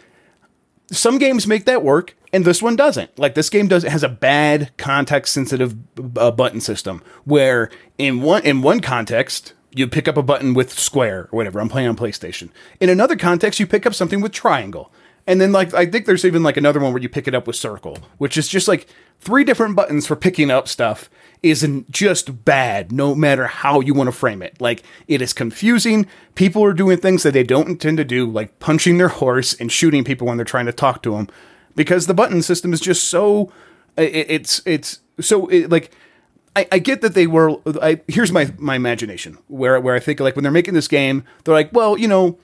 [SPEAKER 1] some games make that work and this one doesn't. Like this game does has a bad context sensitive uh, button system where in one in one context you pick up a button with square or whatever. I'm playing on PlayStation. In another context, you pick up something with triangle. And then like I think there's even like another one where you pick it up with circle, which is just like three different buttons for picking up stuff isn't just bad no matter how you want to frame it. Like it is confusing. People are doing things that they don't intend to do, like punching their horse and shooting people when they're trying to talk to them because the button system is just so it, it's it's so it, like I, I get that they were. I, here's my my imagination where where I think like when they're making this game, they're like, well, you know,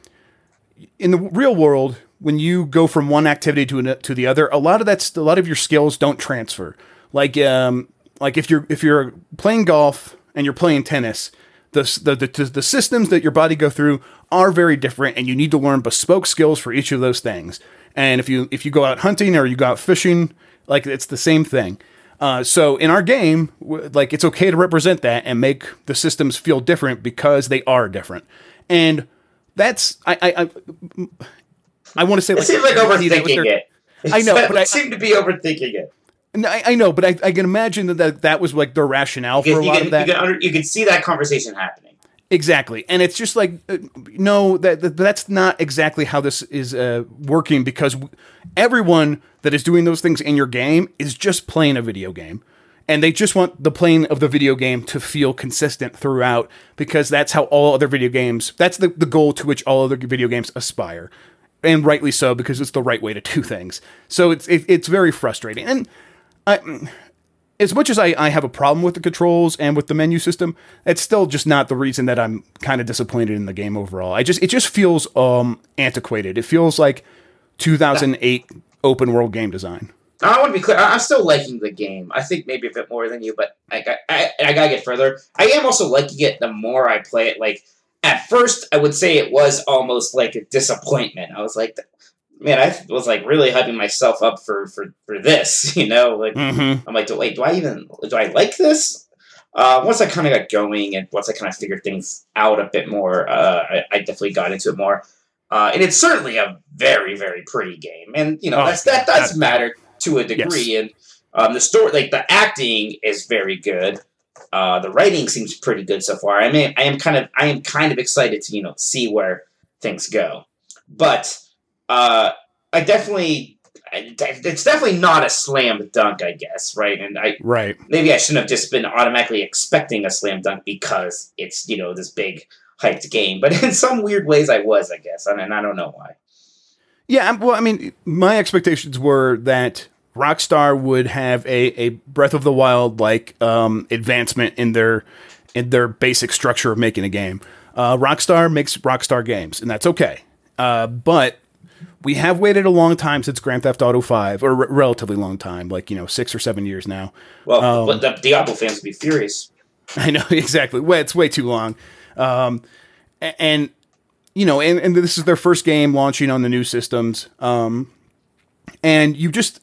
[SPEAKER 1] in the real world, when you go from one activity to an, to the other, a lot of that's a lot of your skills don't transfer. Like um like if you're if you're playing golf and you're playing tennis, the, the, the, the systems that your body go through are very different and you need to learn bespoke skills for each of those things and if you if you go out hunting or you go out fishing like it's the same thing uh, so in our game, like it's okay to represent that and make the systems feel different because they are different, and that's I I I, I want to say
[SPEAKER 2] it
[SPEAKER 1] like,
[SPEAKER 2] seems like overthinking it.
[SPEAKER 1] I know, but I
[SPEAKER 2] seem to be overthinking it.
[SPEAKER 1] I, I know, but I, I can imagine that, that that was like the rationale for a lot
[SPEAKER 2] can,
[SPEAKER 1] of that.
[SPEAKER 2] You can, under, you can see that conversation happening.
[SPEAKER 1] Exactly, and it's just like uh, no, that, that that's not exactly how this is uh, working because everyone that is doing those things in your game is just playing a video game, and they just want the playing of the video game to feel consistent throughout because that's how all other video games. That's the the goal to which all other video games aspire, and rightly so because it's the right way to do things. So it's it, it's very frustrating, and I as much as I, I have a problem with the controls and with the menu system, it's still just not the reason that I'm kind of disappointed in the game overall. I just it just feels um antiquated. It feels like 2008 open world game design.
[SPEAKER 2] I want to be clear. I'm still liking the game. I think maybe a bit more than you, but I, I, I gotta get further. I am also liking it the more I play it. Like at first, I would say it was almost like a disappointment. I was like, man, I was like really hyping myself up for for for this. You know, like
[SPEAKER 1] mm-hmm.
[SPEAKER 2] I'm like, do, wait, do I even do I like this? Uh, once I kind of got going and once I kind of figured things out a bit more, uh, I, I, definitely got into it more. Uh, and it's certainly a very, very pretty game, and you know oh, that's, that does matter to a degree. Yes. And um, the story, like the acting, is very good. Uh, the writing seems pretty good so far. I mean, I am kind of, I am kind of excited to you know see where things go. But uh, I definitely it's definitely not a slam dunk, I guess, right? And I
[SPEAKER 1] right
[SPEAKER 2] maybe I shouldn't have just been automatically expecting a slam dunk because it's you know this big hyped game, but in some weird ways I was, I guess, and, and I don't know why.
[SPEAKER 1] Yeah, well, I mean, my expectations were that Rockstar would have a, a Breath of the Wild like um, advancement in their in their basic structure of making a game. Uh, Rockstar makes Rockstar games, and that's okay. Uh, but we have waited a long time since Grand Theft Auto Five, or a r- relatively long time, like you know six or seven years now.
[SPEAKER 2] Well, um, but the Diablo fans would be furious.
[SPEAKER 1] I know exactly. Well, it's way too long. Um, and you know, and, and this is their first game launching on the new systems. Um, and you just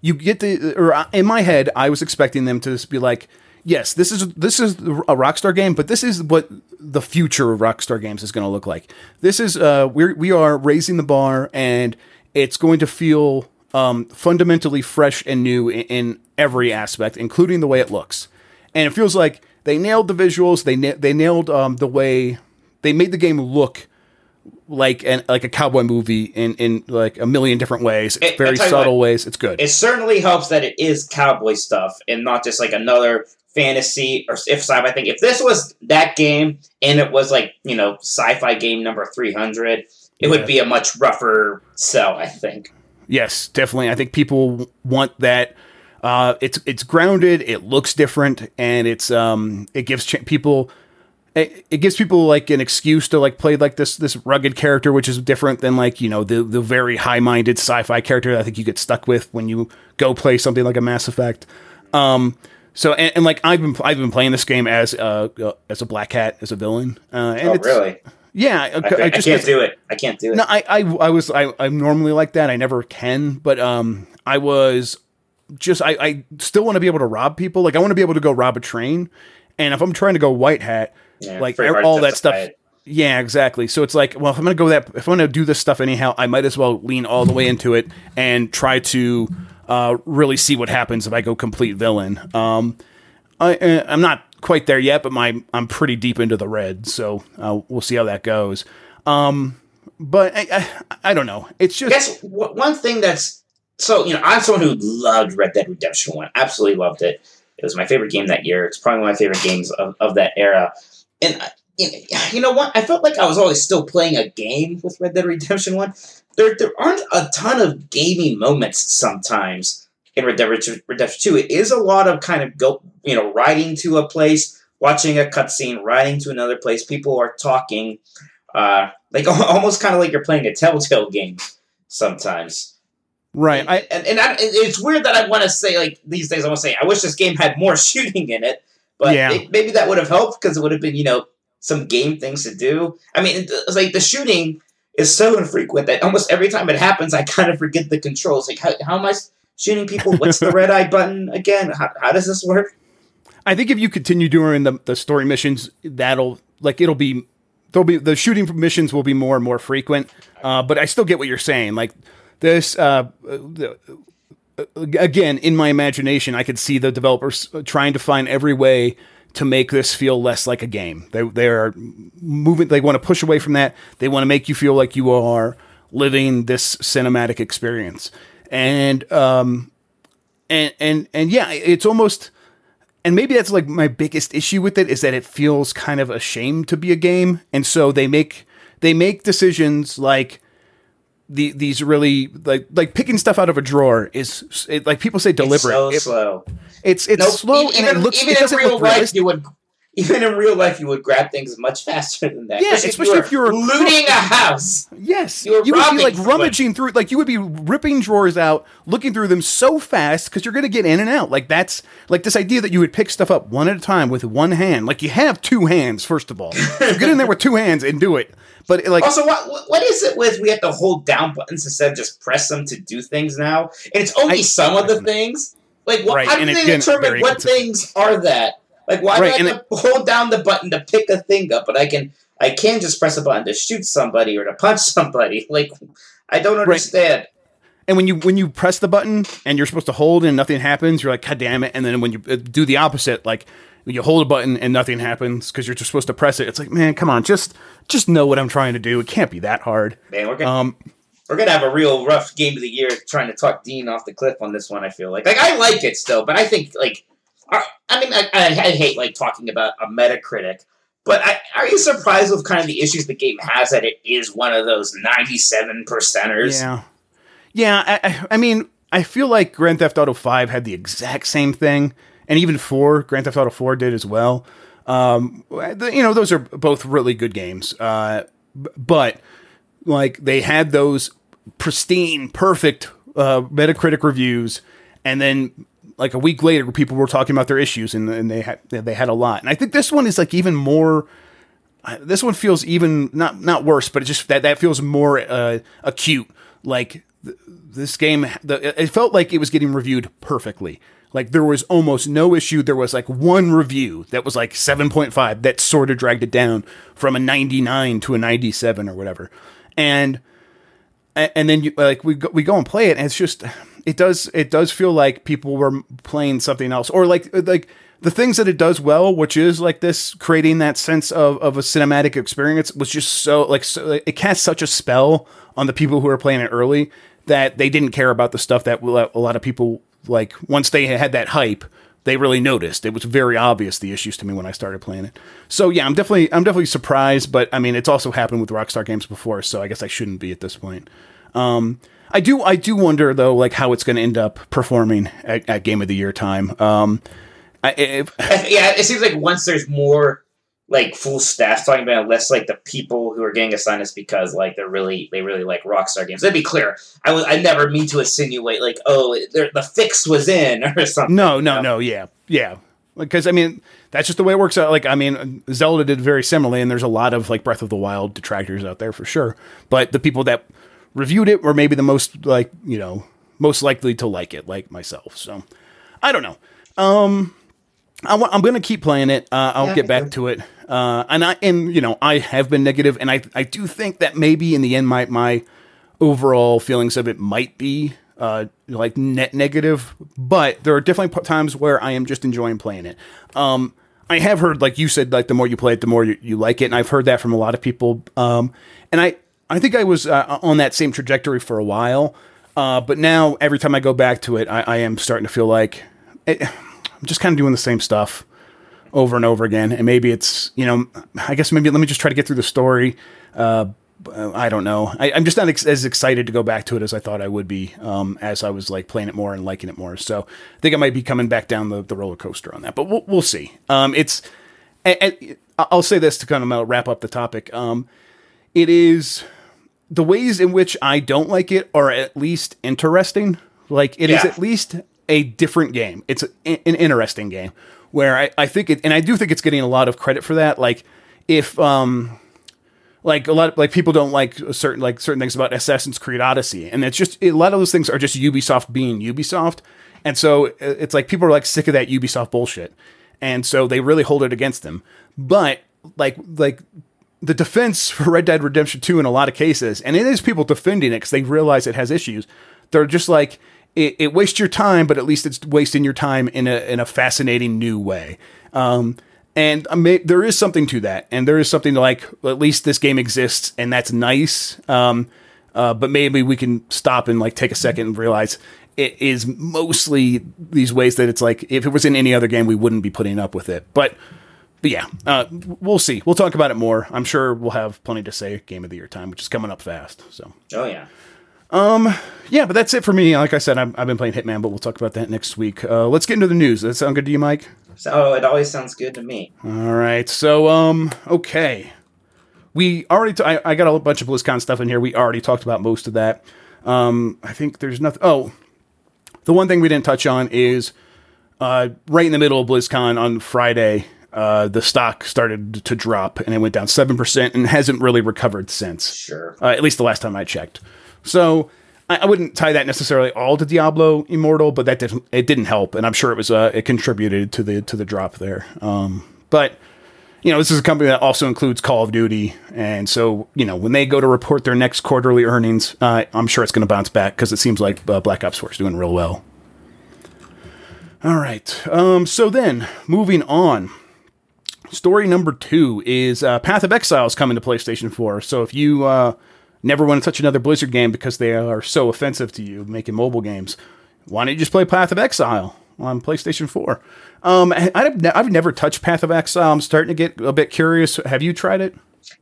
[SPEAKER 1] you get the or in my head, I was expecting them to just be like, yes, this is this is a Rockstar game, but this is what the future of Rockstar games is going to look like. This is uh, we we are raising the bar, and it's going to feel um, fundamentally fresh and new in, in, every aspect, including the way it looks. And it feels like they nailed the visuals. They na- they nailed um, the way they made the game look like an like a cowboy movie in in like a million different ways, it, very subtle what, ways. It's good.
[SPEAKER 2] It certainly helps that it is cowboy stuff and not just like another fantasy or if sci-fi thing. If this was that game and it was like you know sci-fi game number three hundred, it yeah. would be a much rougher sell. I think.
[SPEAKER 1] Yes, definitely. I think people want that. Uh, it's it's grounded. It looks different, and it's um it gives ch- people it, it gives people like an excuse to like play like this this rugged character, which is different than like you know the the very high minded sci fi character I think you get stuck with when you go play something like a Mass Effect. Um, so and, and, like I've been I've been playing this game as uh, uh as a black hat as a villain. Uh, and
[SPEAKER 2] oh really?
[SPEAKER 1] Yeah,
[SPEAKER 2] I, I, I just can't do it. I can't do it.
[SPEAKER 1] No, I I, I was I I'm normally like that. I never can, but um, I was just I I still want to be able to rob people. Like I want to be able to go rob a train, and if I'm trying to go white hat, yeah, like all that stuff. It. Yeah, exactly. So it's like, well, if I'm gonna go that, if I'm gonna do this stuff anyhow, I might as well lean all the way into it and try to uh, really see what happens if I go complete villain. Um, I, uh, I'm not quite there yet, but my I'm pretty deep into the red, so uh, we'll see how that goes. Um, but I, I, I don't know. It's just
[SPEAKER 2] Guess one thing that's so you know I'm someone who loved Red Dead Redemption One, absolutely loved it. It was my favorite game that year. It's probably one of my favorite games of, of that era. And know- you know what? I felt like I was always still playing a game with Red Dead Redemption One. There there aren't a ton of gaming moments sometimes in Red Dead Redemption Two. It is a lot of kind of go you know riding to a place, watching a cutscene, riding to another place. People are talking, uh, like almost kind of like you're playing a Telltale game sometimes.
[SPEAKER 1] right. I
[SPEAKER 2] and and I, it's weird that I want to say like these days I want to say I wish this game had more shooting in it, but
[SPEAKER 1] Yeah.
[SPEAKER 2] it- maybe that would have helped because it would have been you know some game things to do. I mean, it's like the shooting is so infrequent that almost every time it happens, I kind of forget the controls. Like how, how am I shooting people? What's the red eye button again? How, how does this work?
[SPEAKER 1] I think if you continue doing the the story missions, that'll like it'll be there'll be the shooting missions will be more and more frequent. Uh, but I still get what you're saying. Like this, uh, uh, again, in my imagination, I could see the developers trying to find every way to make this feel less like a game. They they are moving. They want to push away from that. They want to make you feel like you are living this cinematic experience. And um, and and and yeah, it's almost and maybe that's like my biggest issue with it is that it feels kind of ashamed to be a game and so they make they make decisions like the, these really like like picking stuff out of a drawer is it, like people say deliberate
[SPEAKER 2] It's so
[SPEAKER 1] It-
[SPEAKER 2] slow.
[SPEAKER 1] it's it's
[SPEAKER 2] Nope.
[SPEAKER 1] slow
[SPEAKER 2] even,
[SPEAKER 1] and it looks
[SPEAKER 2] even
[SPEAKER 1] it doesn't
[SPEAKER 2] real
[SPEAKER 1] look
[SPEAKER 2] life,
[SPEAKER 1] realistic.
[SPEAKER 2] you would. Even in real life, you would grab things much faster than that.
[SPEAKER 1] Yeah,
[SPEAKER 2] 'Cause
[SPEAKER 1] especially if you were-
[SPEAKER 2] looting a house.
[SPEAKER 1] Yes,
[SPEAKER 2] You
[SPEAKER 1] you would be like rummaging through, like you would be ripping drawers out, looking through them so fast because you're going to get in and out. Like that's like this idea that you would pick stuff up one at a time with one hand. Like you have two hands, first of all. so get in there with two hands and do it. But like,
[SPEAKER 2] Also, what what- is it with we have to hold down buttons instead of just press them to do things now? And it's only
[SPEAKER 1] I-
[SPEAKER 2] some of the things. Like, what,
[SPEAKER 1] Right,
[SPEAKER 2] how do
[SPEAKER 1] and
[SPEAKER 2] they
[SPEAKER 1] again,
[SPEAKER 2] determine what things are that? Like, why
[SPEAKER 1] Right,
[SPEAKER 2] do I have to hold down the button to pick a thing up, but I can I can just press a button to shoot somebody or to punch somebody? Like, I don't understand.
[SPEAKER 1] and when you when you press the button and you're supposed to hold and nothing happens, you're like, God damn it! And then when you uh, do the opposite, like you hold a button and nothing happens because you're just supposed to press it, it's like, man, come on, just just know what I'm trying to do. It can't be that hard.
[SPEAKER 2] Man, we're gonna
[SPEAKER 1] Um,
[SPEAKER 2] we're gonna have a real rough game of the year trying to talk Dean off the cliff on this one. I feel like like I like it still, but I think like I, I mean I, I, I hate like talking about a Metacritic, but I, are you surprised with kind of the issues the game has that it is one of those ninety seven percenters?
[SPEAKER 1] Yeah, yeah. I, mean, I feel like Grand Theft Auto Five had the exact same thing, and even Four, Grand Theft Auto Four did as well. Um, the- you know, those are both really good games. Uh, but like they had those pristine, perfect uh, Metacritic reviews, and then like a week later, people were talking about their issues, and, and they had they had a lot. And I think this one is like even more. uh, This one feels even not not worse, but it just that that feels more uh, acute. Like th- this game, the, it felt like it was getting reviewed perfectly. Like there was almost no issue. There was like one review that was like seven point five that sort of dragged it down from a ninety nine to a ninety seven or whatever. And and then you like we go, we go and play it and it's just it does it does feel like people were playing something else or like like the things that it does well which is like this creating that sense of, of a cinematic experience was just so like so, it cast such a spell on the people who are playing it early that they didn't care about the stuff that a lot of people like once they had that hype they really noticed. It was very obvious the issues to me when I started playing it. So yeah, I'm definitely I'm definitely surprised, but I mean it's also happened with Rockstar games before, so I guess I shouldn't be at this point. Um, I do I do wonder though, like how it's going to end up performing at, at Game of the Year time. Um, I, if,
[SPEAKER 2] yeah, it seems like once there's more like full staff talking about it, less like the people who are getting assigned is because like they're really they really like Rockstar games. Let me be clear, I was I never mean to insinuate like oh the fix was in or something.
[SPEAKER 1] no, no, no, yeah, yeah. Because I mean that's just the way it works out. Like I mean Zelda did very similarly, and there's a lot of like Breath of the Wild detractors out there for sure. But the people that reviewed it were maybe the most like you know most likely to like it, like myself. So I don't know. Um, I wa- I'm going to keep playing it. Uh, I'll
[SPEAKER 2] Yeah,
[SPEAKER 1] get back to it. Uh, and I and you know I have been negative, and I I do think that maybe in the end my my overall feelings of it might be uh, like net negative, but there are definitely p- times where I am just enjoying playing it. Um, I have heard, like you said, like the more you play it, the more you, you like it, and I've heard that from a lot of people. Um, and I I think I was uh, on that same trajectory for a while, uh, but now every time I go back to it, I, I am starting to feel like it, I'm just kind of doing the same stuff over and over again. And maybe it's you know, I guess maybe let me just try to get through the story. Uh, I don't know. I, am just not ex- as excited to go back to it as I thought I would be um, as I was like playing it more and liking it more. So I think I might be coming back down the, the roller coaster on that, but we'll, we'll see. Um, it's, I'll say this to kind of wrap up the topic. Um, it is the ways in which I don't like it are at least interesting. Like it yeah. is at least a different game. It's a, an interesting game where I, I think it, and I do think it's getting a lot of credit for that. Like if, um, like a lot of, like people don't like certain like certain things about Assassin's Creed Odyssey, and it's just a lot of those things are just Ubisoft being Ubisoft, and so uh, it's like people are like sick of that Ubisoft bullshit, and so they really hold it against them. But like like the defense for Red Dead Redemption 2 in a lot of cases, and it is people defending it because they realize it has issues. They're just like it, it, wastes your time, but at least it's wasting your time in a in a fascinating new way. Um, and may, there is something to that, and there is something to like. At least this game exists, and that's nice. Um, uh, but maybe we can stop and like take a second and realize it is mostly these ways that it's like if it was in any other game, we wouldn't be putting up with it. But but yeah, uh, we'll see. We'll talk about it more. I'm sure we'll have plenty to say game of the year time, which is coming up fast. So
[SPEAKER 2] oh yeah.
[SPEAKER 1] Um, yeah, but that's it for me. Like I said, I've, I've been playing Hitman, but we'll talk about that next week. Uh, let's get into the news. Does that sound good to you, Mike?
[SPEAKER 2] So it always sounds good to me.
[SPEAKER 1] All right. So, um, okay. We already, t- I, I got a whole bunch of BlizzCon stuff in here. We already talked about most of that. Um, I think there's nothing. Oh, the one thing we didn't touch on is uh, right in the middle of BlizzCon on Friday, uh, the stock started to drop and it went down 7% and hasn't really recovered since.
[SPEAKER 2] Sure.
[SPEAKER 1] Uh, at least the last time I checked. So I, I, wouldn't tie that necessarily all to Diablo Immortal, but that didn't it didn't help, and I'm sure it was uh, it contributed to the to the drop there. Um, but you know, this is a company that also includes Call of Duty, and so you know when they go to report their next quarterly earnings, uh, I'm sure it's going to bounce back because it seems like uh, Black Ops 4 is doing real well. All right, um, so then moving on. Story number two is uh, Path of Exile is coming to PlayStation 4. So if you uh, never want to touch another Blizzard game because they are so offensive to you making mobile games, why don't you just play Path of Exile on PlayStation 4? Um, I've, I've never touched Path of Exile. I'm starting to get a bit curious. Have you tried it?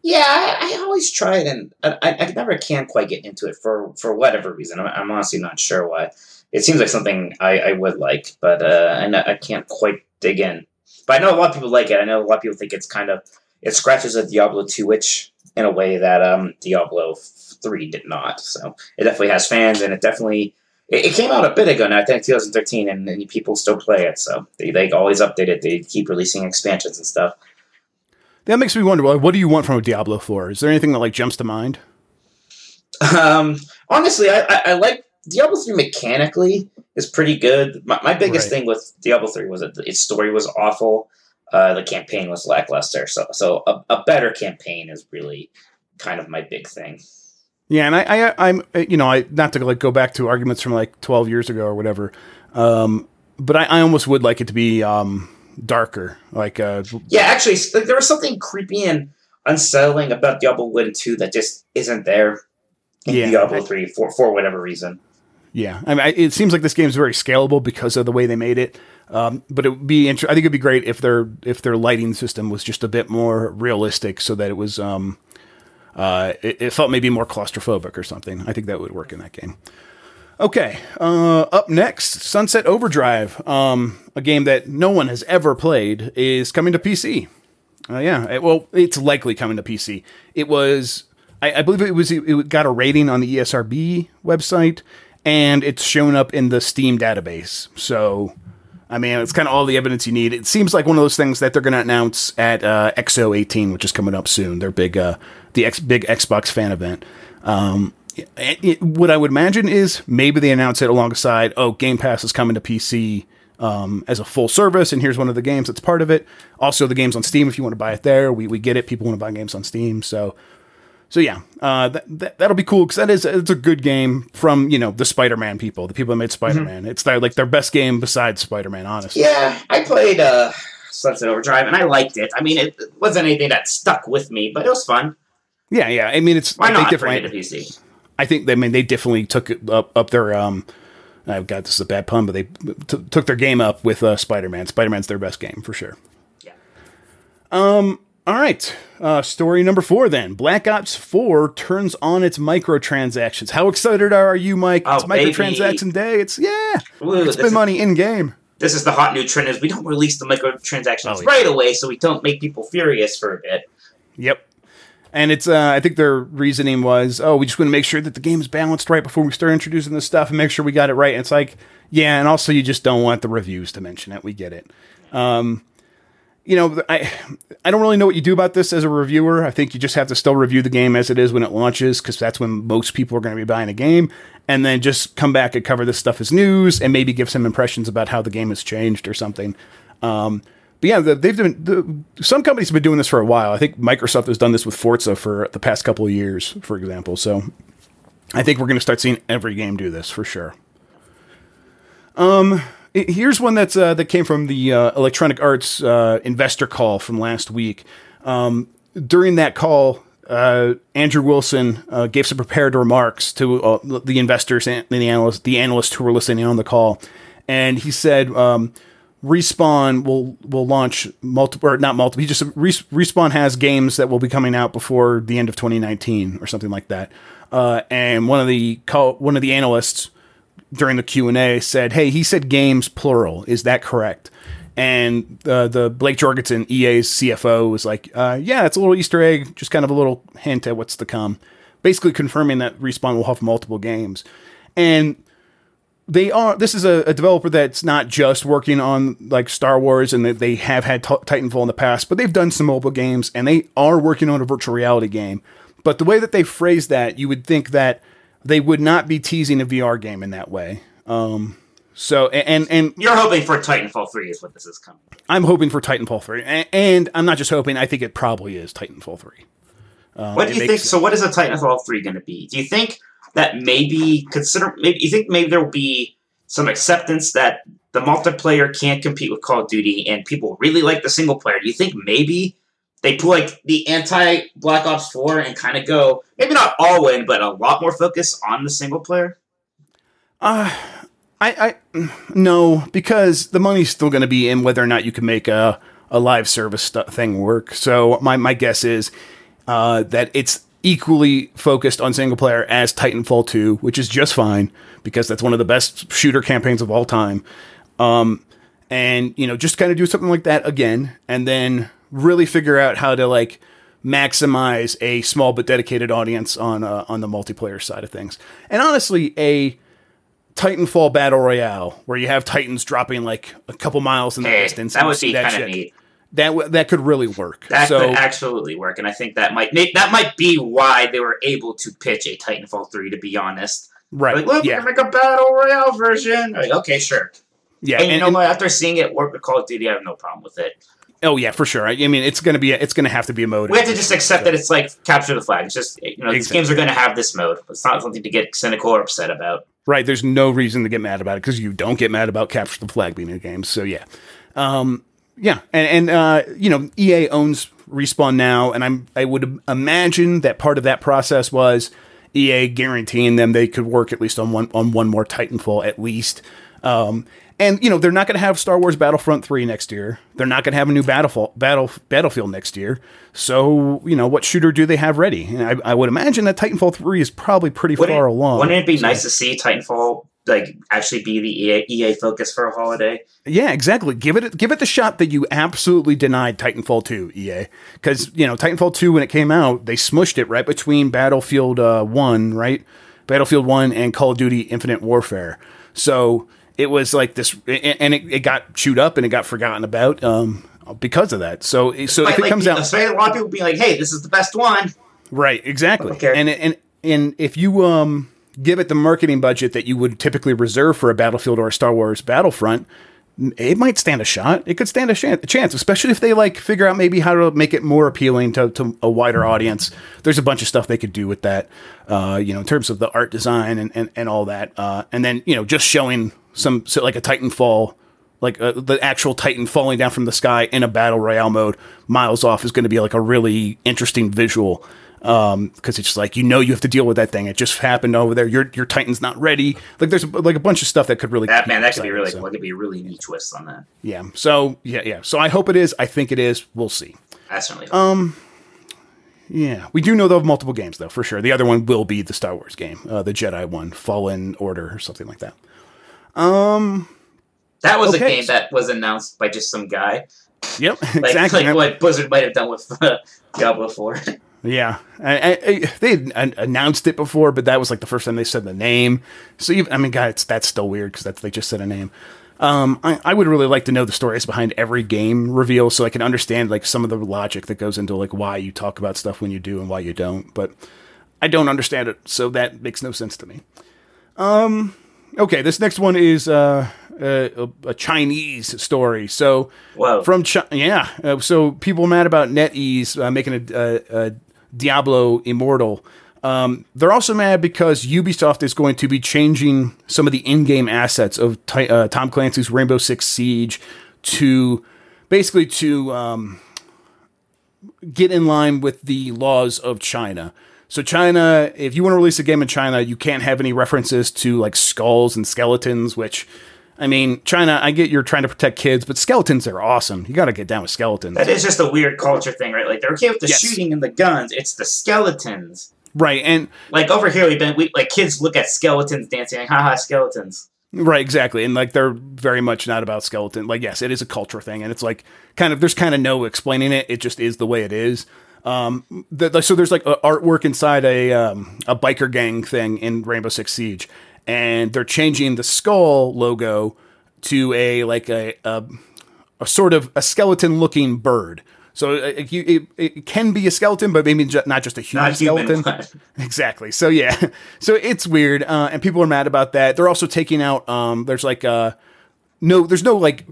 [SPEAKER 2] Yeah, I, I always try it, and I, I, never can quite get into it for, for whatever reason. I'm, I'm honestly not sure why. It seems like something I, I would like, but uh, I, I can't quite dig in. But I know a lot of people like it. I know a lot of people think it's kind of it scratches a Diablo 2 itch in a way that um, Diablo 3 did not. So it definitely has fans, and it definitely it, it came out a bit ago now, I think 2013, and, and people still play it. So they, they always update it. They keep releasing expansions and stuff.
[SPEAKER 1] That makes me wonder. what do you want from a Diablo 4? Is there anything that like jumps to mind?
[SPEAKER 2] Um, honestly, I, I, I like Diablo 3 mechanically is pretty good. My, my biggest right. thing with Diablo 3 was that its story was awful. Uh, the campaign was lackluster. So, so a, a better campaign is really kind of my big thing.
[SPEAKER 1] Yeah, and I, I, am you know, I not to like go back to arguments from like 12 years ago or whatever, um, but I, I almost would like it to be um, darker. Like, uh,
[SPEAKER 2] yeah, actually, like, there was something creepy and unsettling about Diablo One Two that just isn't there in yeah, Diablo Three for for whatever reason.
[SPEAKER 1] Yeah, I mean, it seems like this game is very scalable because of the way they made it. Um, but it would be inter- I think it'd be great if their if their lighting system was just a bit more realistic, so that it was um, uh, it, it, felt maybe more claustrophobic or something. I think that would work in that game. Okay, uh, up next, Sunset Overdrive, um, a game that no one has ever played, is coming to PC. Uh, yeah, it, well, it's likely coming to PC. It was, I, I believe it was, it got a rating on the ESRB website, and it's shown up in the Steam database. So, I mean, it's kind of all the evidence you need. It seems like one of those things that they're going to announce at uh, X018, which is coming up soon. Their big, uh, the X, big Xbox fan event. Um, it, it, what I would imagine is maybe they announce it alongside, oh, Game Pass is coming to PC um, as a full service, and here's one of the games that's part of it. Also, the games on Steam if you want to buy it there. We, we get it. People want to buy games on Steam, so so yeah, uh, that, that will be cool because that is it's a good game from you know the Spider-Man people, the people that made Spider-Man. Mm-hmm. It's their like their best game besides Spider-Man, honestly.
[SPEAKER 2] Yeah, I played uh, Sunset Overdrive and I liked it. I mean, it wasn't anything that stuck with me, but it was fun.
[SPEAKER 1] Yeah, yeah. I mean, it's
[SPEAKER 2] Why
[SPEAKER 1] they
[SPEAKER 2] not bring
[SPEAKER 1] definitely-
[SPEAKER 2] it to PC?
[SPEAKER 1] I think they I mean they definitely took it up up their um. I've got this is a bad pun, but they t- took their game up with uh, Spider Man. Spider Man's their best game for sure.
[SPEAKER 2] Yeah.
[SPEAKER 1] All right, uh, story number four. Then Black Ops Four turns on its microtransactions. How excited are you, Mike?
[SPEAKER 2] Oh,
[SPEAKER 1] it's
[SPEAKER 2] baby.
[SPEAKER 1] microtransaction day. It's yeah,
[SPEAKER 2] Ooh,
[SPEAKER 1] it's
[SPEAKER 2] this,
[SPEAKER 1] been money in game.
[SPEAKER 2] this is the hot new trend is we don't release the microtransactions
[SPEAKER 1] Oh, yeah.
[SPEAKER 2] right away so we don't make people furious for a bit.
[SPEAKER 1] Yep. And it's uh, I think their reasoning was, oh, we just want to make sure that the game is balanced right before we start introducing this stuff and make sure we got it right. And it's like, yeah, and also you just don't want the reviews to mention it. We get it. Um, you know, I I don't really know what you do about this as a reviewer. I think you just have to still review the game as it is when it launches because that's when most people are going to be buying a game, and then just come back and cover this stuff as news and maybe give some impressions about how the game has changed or something. Um, but yeah, they've been the, some companies have been doing this for a while. I think Microsoft has done this with Forza for the past couple of years, for example. So I think we're going to start seeing every game do this for sure. Um, here's one that's uh, that came from the uh, Electronic Arts uh, investor call from last week. Um, during that call, uh, Andrew Wilson uh, gave some prepared remarks to uh, the investors and the analysts, the analysts who were listening on the call, and he said. Um, Respawn will will launch multiple or not multiple. He just Respawn has games that will be coming out before the end of 2019 or something like that. Uh, and one of the call, one of the analysts during the Q and A said, "Hey, he said games plural. Is that correct?" And uh, the Blake Jorgensen, EA's CFO, was like, uh, "Yeah, it's a little Easter egg, just kind of a little hint at what's to come." Basically, confirming that Respawn will have multiple games, and they are this is a, a developer that's not just working on like star wars and that they have had t- titanfall in the past but they've done some mobile games and they are working on a virtual reality game but the way that they phrase that you would think that they would not be teasing a vr game in that way um so and and
[SPEAKER 2] You're hoping for Titanfall 3 is what this is coming.
[SPEAKER 1] i'm hoping for titanfall 3 and, and i'm not just hoping i think it probably is titanfall 3
[SPEAKER 2] what do you think? So, what is a Titanfall three going to be? Do you think that maybe consider maybe you think maybe there will be some acceptance that the multiplayer can't compete with Call of Duty and people really like the single player? Do you think maybe they pull like the anti Black Ops four and kind of go maybe not all in, but a lot more focus on the single player?
[SPEAKER 1] Uh, I, I no, because the money's still going to be in whether or not you can make a, a live service stu- thing work. So my, my guess is uh, that it's equally focused on single player as Titanfall 2, which is just fine because that's one of the best shooter campaigns of all time. Um, and you know, just kind of do something like that again, and then really figure out how to like maximize a small but dedicated audience on uh, on the multiplayer side of things. And honestly, a Titanfall battle royale where you have Titans dropping like a couple miles in the
[SPEAKER 2] Hey,
[SPEAKER 1] distance.
[SPEAKER 2] that would be kind of neat.
[SPEAKER 1] That w- that could really work.
[SPEAKER 2] That
[SPEAKER 1] so
[SPEAKER 2] could absolutely work, and I think that might may- that might be why they were able to pitch a Titanfall three. To be honest,
[SPEAKER 1] right,
[SPEAKER 2] like look,
[SPEAKER 1] yeah,
[SPEAKER 2] we can make a battle royale version. Like, okay, sure.
[SPEAKER 1] yeah,
[SPEAKER 2] And, you know
[SPEAKER 1] and-
[SPEAKER 2] what? After seeing it work with Call of Duty, I have no problem with it.
[SPEAKER 1] Oh yeah, for sure. I, I mean, it's gonna be a, it's gonna have to be a mode.
[SPEAKER 2] We have to just accept that it's like capture the flag. It's just you know these games are going to have this mode. It's not something to get cynical or upset about.
[SPEAKER 1] Right. There's no reason to get mad about it because you don't get mad about capture the flag being in a game. So yeah, um, yeah, and and uh, you know EA owns Respawn now, and I'm I would imagine that part of that process was EA guaranteeing them they could work at least on one on one more Titanfall at least. Um, and you know they're not going to have Star Wars Battlefront three next year. They're not going to have a new Battlefall battle Battlefield next year. So you know what shooter do they have ready? And I, I would imagine that Titanfall three is probably pretty
[SPEAKER 2] Wouldn't,
[SPEAKER 1] far along.
[SPEAKER 2] wouldn't it be
[SPEAKER 1] So-
[SPEAKER 2] nice to see Titanfall like actually be the EA, EA focus for a holiday?
[SPEAKER 1] Yeah, exactly. Give it give it the shot that you absolutely denied Titanfall 2, EA. Because, you know, Titanfall 2 when it came out, they smushed it right between Battlefield uh, 1, right? Battlefield 1 and Call of Duty Infinite Warfare. So, it was like this and it, it got chewed up and it got forgotten about um, because of that. So so if it
[SPEAKER 2] like,
[SPEAKER 1] comes
[SPEAKER 2] be-
[SPEAKER 1] out
[SPEAKER 2] a lot of people being like, "Hey, this is the best one."
[SPEAKER 1] Right, exactly.
[SPEAKER 2] Okay.
[SPEAKER 1] And and and if you um give it the marketing budget that you would typically reserve for a Battlefield or a Star Wars Battlefront, it might stand a shot. It could stand a shan- chance, especially if they like figure out maybe how to make it more appealing to, to a wider audience. There's a bunch of stuff they could do with that, uh, you know, in terms of the art design and, and, and all that. Uh, and then, you know, just showing some, so like a Titanfall, like uh, the actual Titan falling down from the sky in a battle royale mode, miles off is going to be like a really interesting visual. Um, because it's just like you know you have to deal with that thing. It just happened over there. Your your Titan's not ready. Like there's like a bunch of stuff that could really
[SPEAKER 2] That man, that could be really
[SPEAKER 1] so,
[SPEAKER 2] cool. That could be a really neat twist on that.
[SPEAKER 1] yeah. So yeah, yeah. So I hope it is. I think it is. We'll see.
[SPEAKER 2] That's certainly
[SPEAKER 1] Um, Yeah, we do know though of multiple games though for sure. The other one will be the Star Wars game, uh, the Jedi one, Fallen Order or something like that. Um,
[SPEAKER 2] that was a game that was announced by just some guy,
[SPEAKER 1] yep,
[SPEAKER 2] like,
[SPEAKER 1] exactly.
[SPEAKER 2] like what Blizzard might have done with uh, Diablo Four.
[SPEAKER 1] Yeah, I, I, they had announced it before, but that was like the first time they said the name. So I mean, God, it's, that's still weird because that's they just said a name. Um, I, I would really like to know the stories behind every game reveal so I can understand like some of the logic that goes into like why you talk about stuff when you do and why you don't. But I don't understand it, so that makes no sense to me. Um, okay, this next one is uh, a, a Chinese story. So
[SPEAKER 2] Whoa!
[SPEAKER 1] from China, yeah. Uh, so people mad about NetEase uh, making a, a, a Diablo Immortal. Um, they're also mad because Ubisoft is going to be changing some of the in-game assets of Ti- uh, Tom Clancy's Rainbow Six Siege to basically to um, get in line with the laws of China. So China, if you want to release a game in China, you can't have any references to like skulls and skeletons, which I mean, China, I get you're trying to protect kids, but skeletons are awesome. You got to get down with skeletons.
[SPEAKER 2] that is just a weird culture thing, right? Like they're okay with the
[SPEAKER 1] Yes.
[SPEAKER 2] shooting and the guns. It's the skeletons.
[SPEAKER 1] Right. And
[SPEAKER 2] Like over here, we've been we, like kids look at skeletons dancing, like haha, skeletons.
[SPEAKER 1] Right, exactly. And like they're very much not about skeleton. Like, yes, it is a culture thing, and it's like kind of there's kind of no explaining it. It just is the way it is. Um, the, the- so there's like a artwork inside a um, a biker gang thing in Rainbow Six Siege, and they're changing the skull logo to a like a a, a sort of a skeleton looking bird. So it, it, it can be a skeleton, but maybe not just a human skeleton. Exactly. So yeah, so it's weird, uh, and people are mad about that. They're also taking out. Um, there's like uh, no, there's no like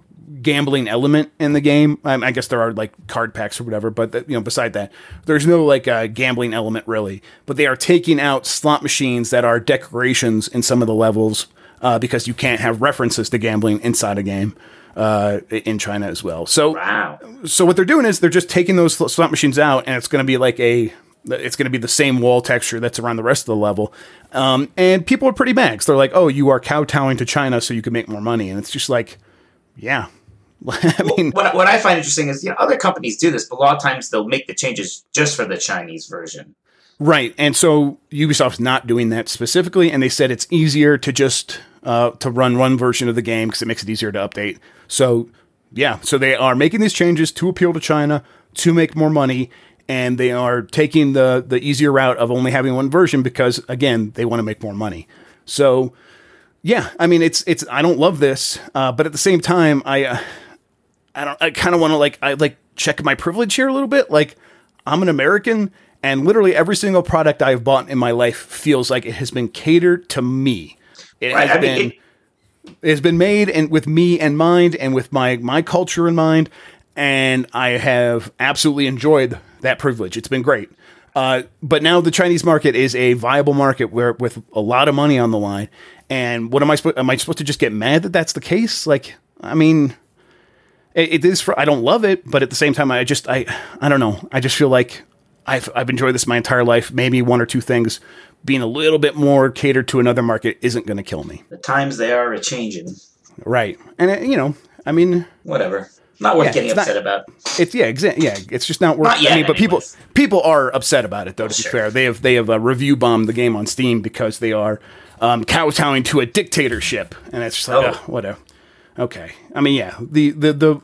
[SPEAKER 1] gambling element in the game. Um, I guess there are like card packs or whatever, but that, you know, beside that, there's no like uh, gambling element really. But they are taking out slot machines that are decorations in some of the levels uh, because you can't have references to gambling inside a game. Uh, in China as well. So
[SPEAKER 2] wow.
[SPEAKER 1] so what they're doing is they're just taking those slot machines out and it's going to be like a it's going to be the same wall texture that's around the rest of the level um, and people are pretty mad 'cause they're like oh you are kowtowing to china so you can make more money and it's just like yeah i mean
[SPEAKER 2] What, what I find interesting is, you know, other companies do this, but a lot of times they'll make the changes just for the Chinese version.
[SPEAKER 1] Right. And so Ubisoft's not doing that specifically, and they said it's easier to just uh, to run one version of the game because it makes it easier to update. So yeah, so they are making these changes to appeal to China to make more money, and they are taking the the easier route of only having one version because again they want to make more money. So yeah, I mean it's it's I don't love this, uh, but at the same time I uh, I don't I kind of want to like I like check my privilege here a little bit. Like I'm an American and literally every single product I've bought in my life feels like it has been catered to me. It
[SPEAKER 2] Right,
[SPEAKER 1] has
[SPEAKER 2] I mean,
[SPEAKER 1] been
[SPEAKER 2] it-
[SPEAKER 1] it has been made and with me in mind and with my my culture in mind and I have absolutely enjoyed that privilege. It's been great. Uh, but now the Chinese market is a viable market where with a lot of money on the line. And what am I supposed? Am I supposed to just get mad that that's the case? Like, I mean, it, it is for. I don't love it, but at the same time, I just I I don't know. I just feel like I've I've enjoyed this my entire life. Maybe one or two things being a little bit more catered to another market isn't going to kill me.
[SPEAKER 2] The times they are a changing.
[SPEAKER 1] Right. And uh, you know, I mean,
[SPEAKER 2] Whatever. Not worth
[SPEAKER 1] Yeah,
[SPEAKER 2] getting
[SPEAKER 1] it's not-
[SPEAKER 2] upset about.
[SPEAKER 1] it's yeah, exa- yeah. It's just not worth.
[SPEAKER 2] Not yet,
[SPEAKER 1] I mean, but people people are upset about it though. To be
[SPEAKER 2] Sure.
[SPEAKER 1] fair, they have they have uh, review bombed the game on Steam because they are um, kowtowing to a dictatorship, and it's just like
[SPEAKER 2] Oh.
[SPEAKER 1] uh, whatever. Okay, I mean, yeah, the the the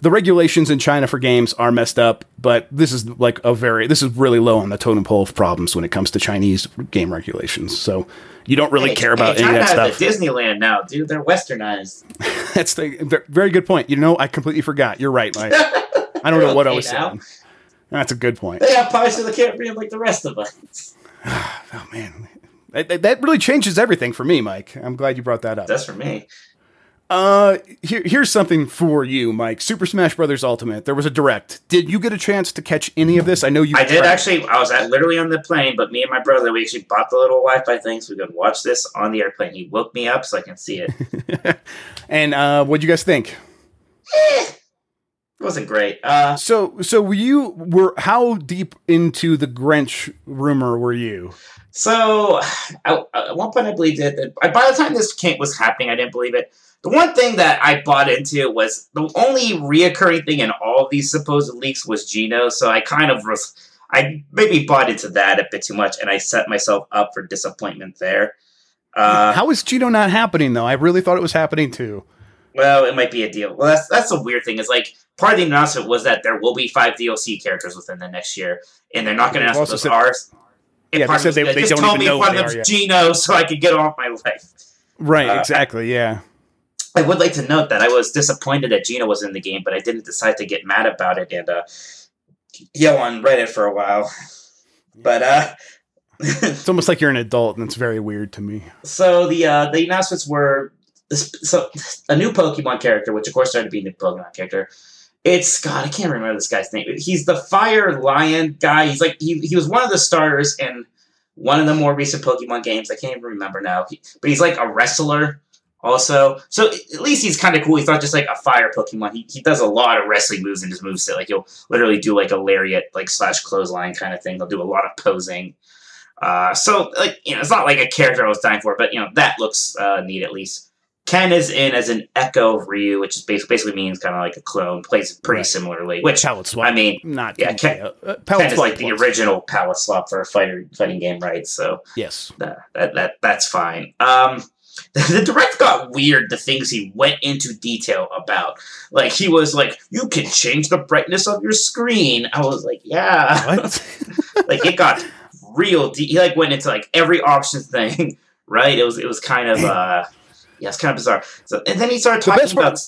[SPEAKER 1] the regulations in China for games are messed up, but this is like a very this is really low on the totem pole of problems when it comes to Chinese game regulations. So you don't really
[SPEAKER 2] Hey,
[SPEAKER 1] care about
[SPEAKER 2] hey,
[SPEAKER 1] any of that stuff.
[SPEAKER 2] Disneyland now, dude. They're westernized.
[SPEAKER 1] That's the very good point. You know, I completely forgot. You're right. Mike. I don't know what I was
[SPEAKER 2] now.
[SPEAKER 1] saying. That's a good point.
[SPEAKER 2] They have Pirates of the Caribbean like the rest of us.
[SPEAKER 1] Oh man, that- that really changes everything for me, Mike. I'm glad you brought that up.
[SPEAKER 2] That's for me.
[SPEAKER 1] Uh, here, here's something for you, Mike. Super Smash Brothers Ultimate. There was a direct. Did you get a chance to catch any of this? I know you.
[SPEAKER 2] I did actually. I was at, literally on the plane, but me and my brother, we actually bought the little Wi-Fi thing so we could watch this on the airplane. He woke me up so I can see it.
[SPEAKER 1] And uh, what'd you guys think?
[SPEAKER 2] Eh, It wasn't great. Uh,
[SPEAKER 1] So, so were you were how deep into the Grinch rumor were you?
[SPEAKER 2] So, I, at one point, I believed it. that- By the time this came, was happening, I didn't believe it. The one thing that I bought into was the only reoccurring thing in all of these supposed leaks was Geno. So I kind of was, I maybe bought into that a bit too much, and I set myself up for disappointment there. Uh,
[SPEAKER 1] how is Cheeto not happening though? I really thought it was happening too.
[SPEAKER 2] well, it might be a deal. Well, that's that's a weird thing. Is like part of the announcement was that there will be five DLC characters within the next year, and they're not going to announce those
[SPEAKER 1] said-
[SPEAKER 2] are.
[SPEAKER 1] Yeah, they said they- they
[SPEAKER 2] just
[SPEAKER 1] don't
[SPEAKER 2] told
[SPEAKER 1] even
[SPEAKER 2] me
[SPEAKER 1] know
[SPEAKER 2] one of
[SPEAKER 1] are.
[SPEAKER 2] Geno, so I could get off my life.
[SPEAKER 1] Right,
[SPEAKER 2] Uh,
[SPEAKER 1] exactly. Yeah.
[SPEAKER 2] I would like to note that I was disappointed that Geno was in the game, but I didn't decide to get mad about it and uh, yell on Reddit for a while. But uh,
[SPEAKER 1] It's almost like you're an adult, and it's very weird to me.
[SPEAKER 2] so the uh, the announcements were so a new Pokemon character, which of course started to be a new Pokemon character. It's God, I can't remember this guy's name. He's the Fire Lion guy. He's like he, he was one of the starters in one of the more recent Pokemon games. I can't even remember now. He- but he's like a wrestler also. So at least he's kind of cool. He's not just like a fire Pokemon. He, he does a lot of wrestling moves in his moveset. Like he'll literally do like a lariat, like slash clothesline kind of thing. He'll do a lot of posing. Uh, so like you know, it's not like a character I was dying for, but you know that looks uh, neat at least. Ken is in as an Echo of Ryu, which is basically, basically means kind of like a clone. Plays pretty
[SPEAKER 1] Right.
[SPEAKER 2] similarly, which
[SPEAKER 1] Palette swap.
[SPEAKER 2] I mean,
[SPEAKER 1] not
[SPEAKER 2] yeah, Ken-
[SPEAKER 1] uh, uh,
[SPEAKER 2] Ken is like the original palette swap for a fighter fighting game, right? So
[SPEAKER 1] Yes.
[SPEAKER 2] that, that, that that's fine. Um, the direct got weird. The things he went into detail about, like he was like, "You can change the brightness of your screen." I was like, "Yeah."
[SPEAKER 1] What?
[SPEAKER 2] like it got real deep. He like went into like every option thing, right? It was it was kind of uh, yeah, it's kind of bizarre. So and then he started
[SPEAKER 1] The
[SPEAKER 2] talking
[SPEAKER 1] part-
[SPEAKER 2] about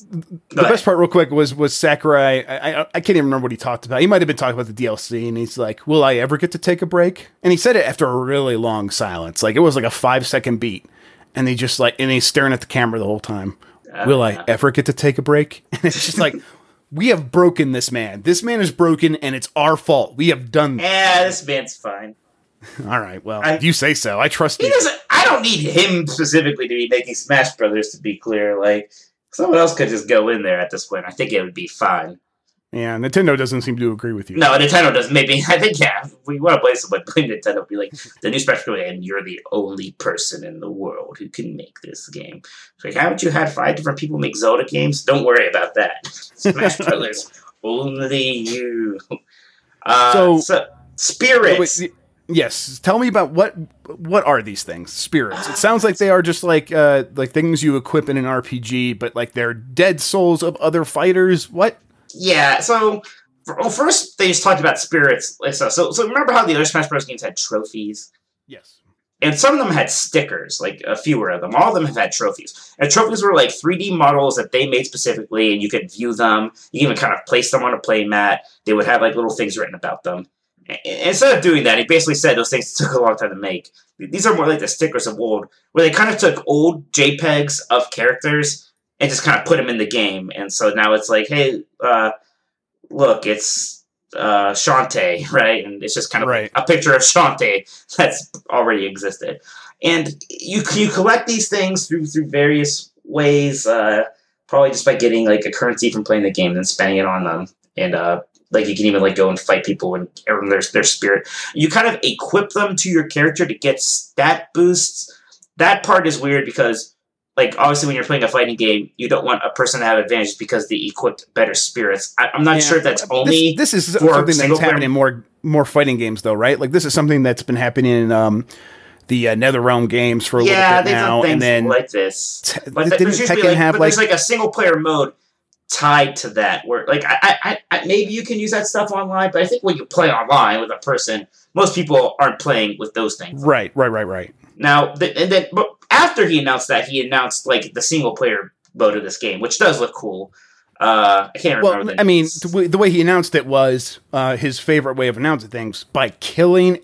[SPEAKER 1] the best part, real quick, was was Sakurai. I, I I can't even remember what he talked about. He might have been talking about the DLC, and he's like, "Will I ever get to take a break?" And he said it after a really long silence. Like it was like a five second beat, and he just like and he's staring at the camera the whole time.
[SPEAKER 2] uh,
[SPEAKER 1] Will I ever get to take a break? And it's just like. We have broken this man. This man is broken, and it's our fault. We have done.
[SPEAKER 2] Yeah, this man's fine.
[SPEAKER 1] All right. Well,
[SPEAKER 2] I-
[SPEAKER 1] you say so. I trust
[SPEAKER 2] He
[SPEAKER 1] you.
[SPEAKER 2] doesn't. I don't need him specifically to be making Smash Brothers. To be clear, like someone else could just go in there at this point. I think it would be fine.
[SPEAKER 1] Yeah, Nintendo doesn't seem to agree with you.
[SPEAKER 2] No, Nintendo does. Maybe I think yeah. We want to play someone, blame Nintendo. Be like the new Smash Bros. and you're the only person in the world who can make this game. It's like, haven't you had five different people make Zelda games? Don't worry about that. Smash Brothers, only you. Uh,
[SPEAKER 1] So-
[SPEAKER 2] so, spirits.
[SPEAKER 1] wait, y- yes, tell me about what what are these things? Spirits. It sounds like they are just like uh like things you equip in an RPG, but like they're dead souls of other fighters. What?
[SPEAKER 2] Yeah, so well, first they just talked about spirits. So, so, so remember how the other Smash Bros. games had trophies,
[SPEAKER 1] Yes.
[SPEAKER 2] and some of them had stickers, like a fewer of them. All of them have had trophies, and trophies were like 3D models that they made specifically, and you could view them. You can even kind of place them on a play mat. They would have like little things written about them. Instead of doing that, he basically said those things took a long time to make. These are more like the stickers of old, where they kind of took old JPEGs of characters and just kind of put them in the game. And so now it's like, hey, uh, look, it's uh, Shantae, right? And it's just kind of
[SPEAKER 1] Right.
[SPEAKER 2] a picture of Shantae that's already existed. And you you collect these things through through various ways, uh, probably just by getting like a currency from playing the game and spending it on them. And uh, like you can even like go and fight people and earn their their spirit. You kind of equip them to your character to get stat boosts. That part is weird because like obviously when you're playing a fighting game, you don't want a person to have advantage because they equipped better spirits. I, I'm not
[SPEAKER 1] Yeah,
[SPEAKER 2] sure if that's only
[SPEAKER 1] this, is
[SPEAKER 2] for
[SPEAKER 1] something that's happening in more more fighting games though, right? Like this is something that's been happening in um the uh, NetherRealm games for a
[SPEAKER 2] yeah,
[SPEAKER 1] little bit now, and then
[SPEAKER 2] like this.
[SPEAKER 1] t-
[SPEAKER 2] But
[SPEAKER 1] didn't Tekken
[SPEAKER 2] like,
[SPEAKER 1] have
[SPEAKER 2] but
[SPEAKER 1] like
[SPEAKER 2] there's like a single player mode tied to that where like I, I, I- maybe you can use that stuff online, but I think when you play online with a person, most people aren't playing with those things.
[SPEAKER 1] right, right, right, right.
[SPEAKER 2] Now, th- and then but after he announced that, he announced like the single player mode of this game, which does look cool. Uh, I can't remember.
[SPEAKER 1] Well, I mean, the way, the way he announced it was uh, his favorite way of announcing things by killing